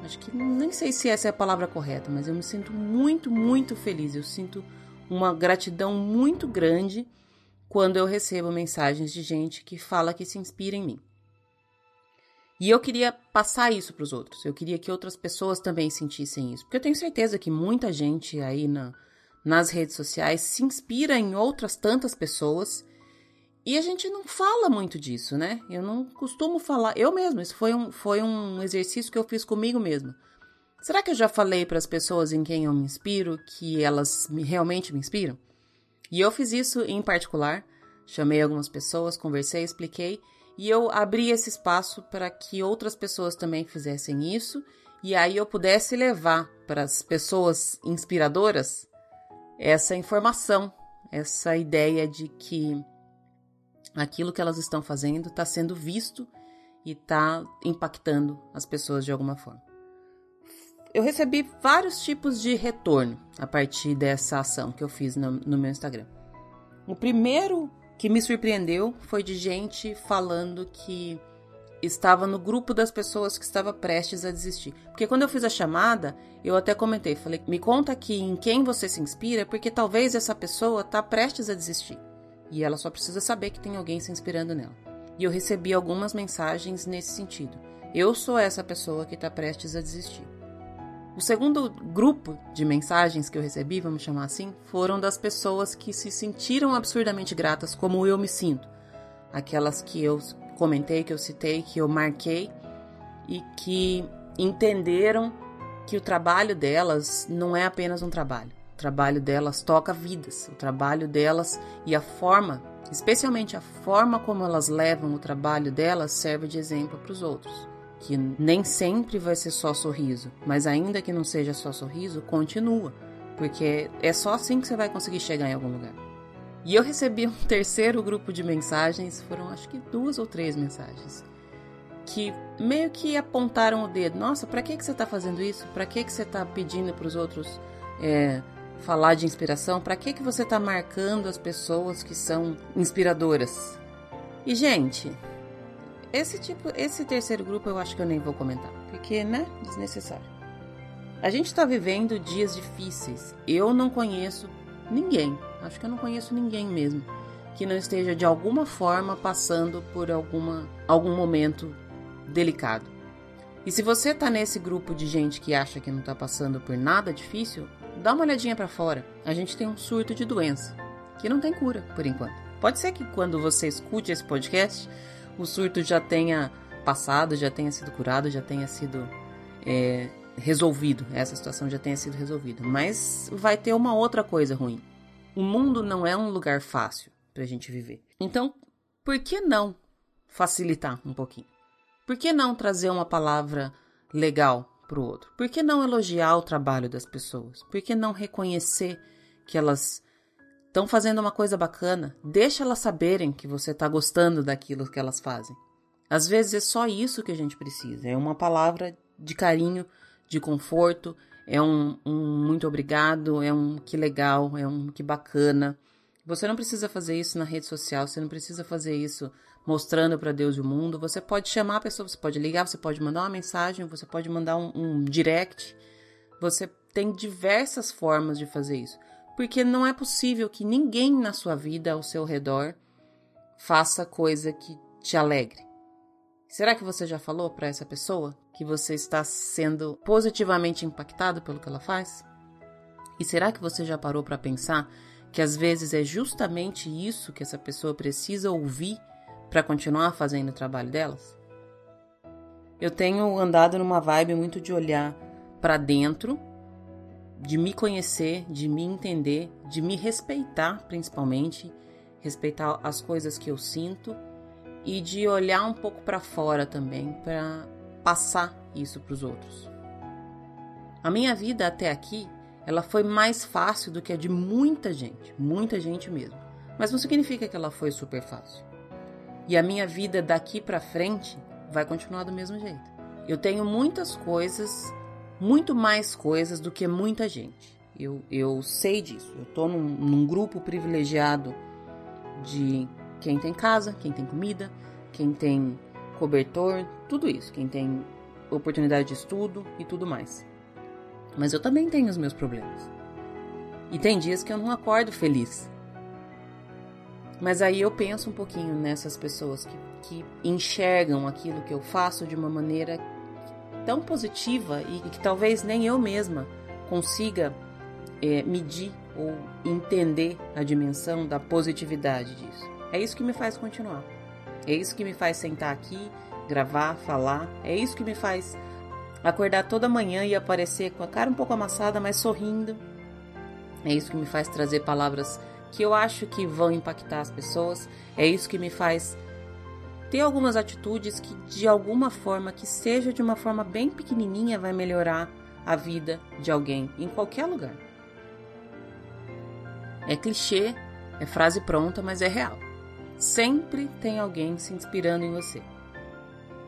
Acho que nem sei se essa é a palavra correta, mas eu me sinto muito, muito feliz. Eu sinto uma gratidão muito grande quando eu recebo mensagens de gente que fala que se inspira em mim. E eu queria passar isso para os outros. Eu queria que outras pessoas também sentissem isso. Porque eu tenho certeza que muita gente aí na, nas redes sociais se inspira em outras tantas pessoas e a gente não fala muito disso, né? Eu não costumo falar. Eu mesmo, isso foi um, foi um exercício que eu fiz comigo mesmo. Será que eu já falei para as pessoas em quem eu me inspiro que elas me, realmente me inspiram? E eu fiz isso em particular. Chamei algumas pessoas, conversei, expliquei. E eu abri esse espaço para que outras pessoas também fizessem isso. E aí eu pudesse levar para as pessoas inspiradoras essa informação, essa ideia de que aquilo que elas estão fazendo está sendo visto e está impactando as pessoas de alguma forma. Eu recebi vários tipos de retorno a partir dessa ação que eu fiz no, no meu Instagram. O primeiro que me surpreendeu foi de gente falando que estava no grupo das pessoas que estava prestes a desistir. Porque quando eu fiz a chamada, eu até comentei, falei, me conta aqui em quem você se inspira, porque talvez essa pessoa está prestes a desistir e ela só precisa saber que tem alguém se inspirando nela. E eu recebi algumas mensagens nesse sentido. Eu sou essa pessoa que está prestes a desistir. O segundo grupo de mensagens que eu recebi, vamos chamar assim, foram das pessoas que se sentiram absurdamente gratas, como eu me sinto. Aquelas que eu comentei, que eu citei, que eu marquei e que entenderam que o trabalho delas não é apenas um trabalho. Trabalho delas toca vidas. O trabalho delas e a forma, especialmente a forma como elas levam o trabalho delas, serve de exemplo para os outros. Que nem sempre vai ser só sorriso, mas ainda que não seja só sorriso, continua, porque é só assim que você vai conseguir chegar em algum lugar. E eu recebi um terceiro grupo de mensagens, foram acho que duas ou três mensagens, que meio que apontaram o dedo. Nossa, para que que você está fazendo isso? Para que que você está pedindo para os outros é, falar de inspiração? Para que que você está marcando as pessoas que são inspiradoras? E gente, esse tipo, esse terceiro grupo eu acho que eu nem vou comentar, porque né, desnecessário. A gente está vivendo dias difíceis. Eu não conheço ninguém, acho que eu não conheço ninguém mesmo que não esteja de alguma forma passando por alguma algum momento delicado. E se você está nesse grupo de gente que acha que não está passando por nada difícil, dá uma olhadinha para fora. A gente tem um surto de doença que não tem cura por enquanto. Pode ser que quando você escute esse podcast, o surto já tenha passado, já tenha sido curado, já tenha sido é, resolvido, essa situação já tenha sido resolvida. Mas vai ter uma outra coisa ruim. O mundo não é um lugar fácil para a gente viver. Então, por que não facilitar um pouquinho? Por que não trazer uma palavra legal para o outro? Por que não elogiar o trabalho das pessoas? Por que não reconhecer que elas estão fazendo uma coisa bacana? Deixa elas saberem que você está gostando daquilo que elas fazem. Às vezes é só isso que a gente precisa. É uma palavra de carinho, de conforto, é um, um muito obrigado, é um que legal, é um que bacana. Você não precisa fazer isso na rede social, você não precisa fazer isso mostrando para Deus e o mundo. Você pode chamar a pessoa, você pode ligar, você pode mandar uma mensagem, você pode mandar um, um direct. Você tem diversas formas de fazer isso. Porque não é possível que ninguém na sua vida, ao seu redor, faça coisa que te alegre. Será que você já falou para essa pessoa que você está sendo positivamente impactado pelo que ela faz? E será que você já parou para pensar que às vezes é justamente isso que essa pessoa precisa ouvir para continuar fazendo o trabalho delas? Eu tenho andado numa vibe muito de olhar para dentro, de me conhecer, de me entender, de me respeitar, principalmente, respeitar as coisas que eu sinto e de olhar um pouco para fora também para passar isso para os outros. A minha vida até aqui, ela foi mais fácil do que a de muita gente, muita gente mesmo. Mas não significa que ela foi super fácil. E a minha vida daqui para frente vai continuar do mesmo jeito. Eu tenho muitas coisas, muito mais coisas do que muita gente. Eu, eu sei disso. Eu tô num, num grupo privilegiado de quem tem casa, quem tem comida, quem tem cobertor, tudo isso, quem tem oportunidade de estudo e tudo mais. Mas eu também tenho os meus problemas. E tem dias que eu não acordo feliz. Mas aí eu penso um pouquinho nessas pessoas que, que enxergam aquilo que eu faço de uma maneira tão positiva e que talvez nem eu mesma consiga é, medir ou entender a dimensão da positividade disso. É isso que me faz continuar. É isso que me faz sentar aqui, gravar, falar. É isso que me faz acordar toda manhã e aparecer com a cara um pouco amassada, mas sorrindo. É isso que me faz trazer palavras que eu acho que vão impactar as pessoas. É isso que me faz ter algumas atitudes que, de alguma forma, que seja de uma forma bem pequenininha, vai melhorar a vida de alguém em qualquer lugar. É clichê, é frase pronta, mas é real. Sempre tem alguém se inspirando em você.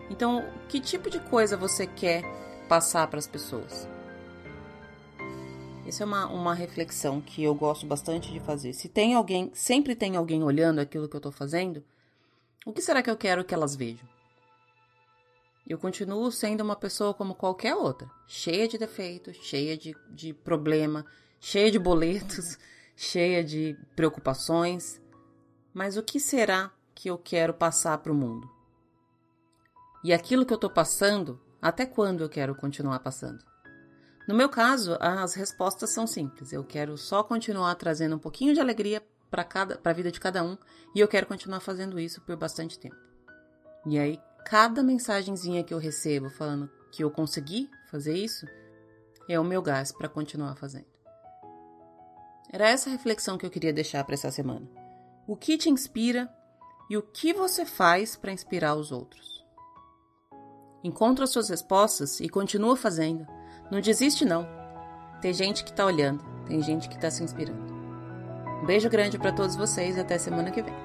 Então, que tipo de coisa você quer passar para as pessoas? Essa é uma, uma reflexão que eu gosto bastante de fazer. Se tem alguém, sempre tem alguém olhando aquilo que eu estou fazendo, o que será que eu quero que elas vejam? Eu continuo sendo uma pessoa como qualquer outra, cheia de defeitos, cheia de, de problema, cheia de boletos, cheia de preocupações. Mas o que será que eu quero passar para o mundo? E aquilo que eu estou passando, até quando eu quero continuar passando? No meu caso, as respostas são simples. Eu quero só continuar trazendo um pouquinho de alegria para a vida de cada um e eu quero continuar fazendo isso por bastante tempo. E aí, cada mensagenzinha que eu recebo falando que eu consegui fazer isso, é o meu gás para continuar fazendo. Era essa reflexão que eu queria deixar para essa semana. O que te inspira e o que você faz para inspirar os outros? Encontra suas respostas e continua fazendo. Não desiste não. Tem gente que está olhando, tem gente que está se inspirando. Um beijo grande para todos vocês e até semana que vem.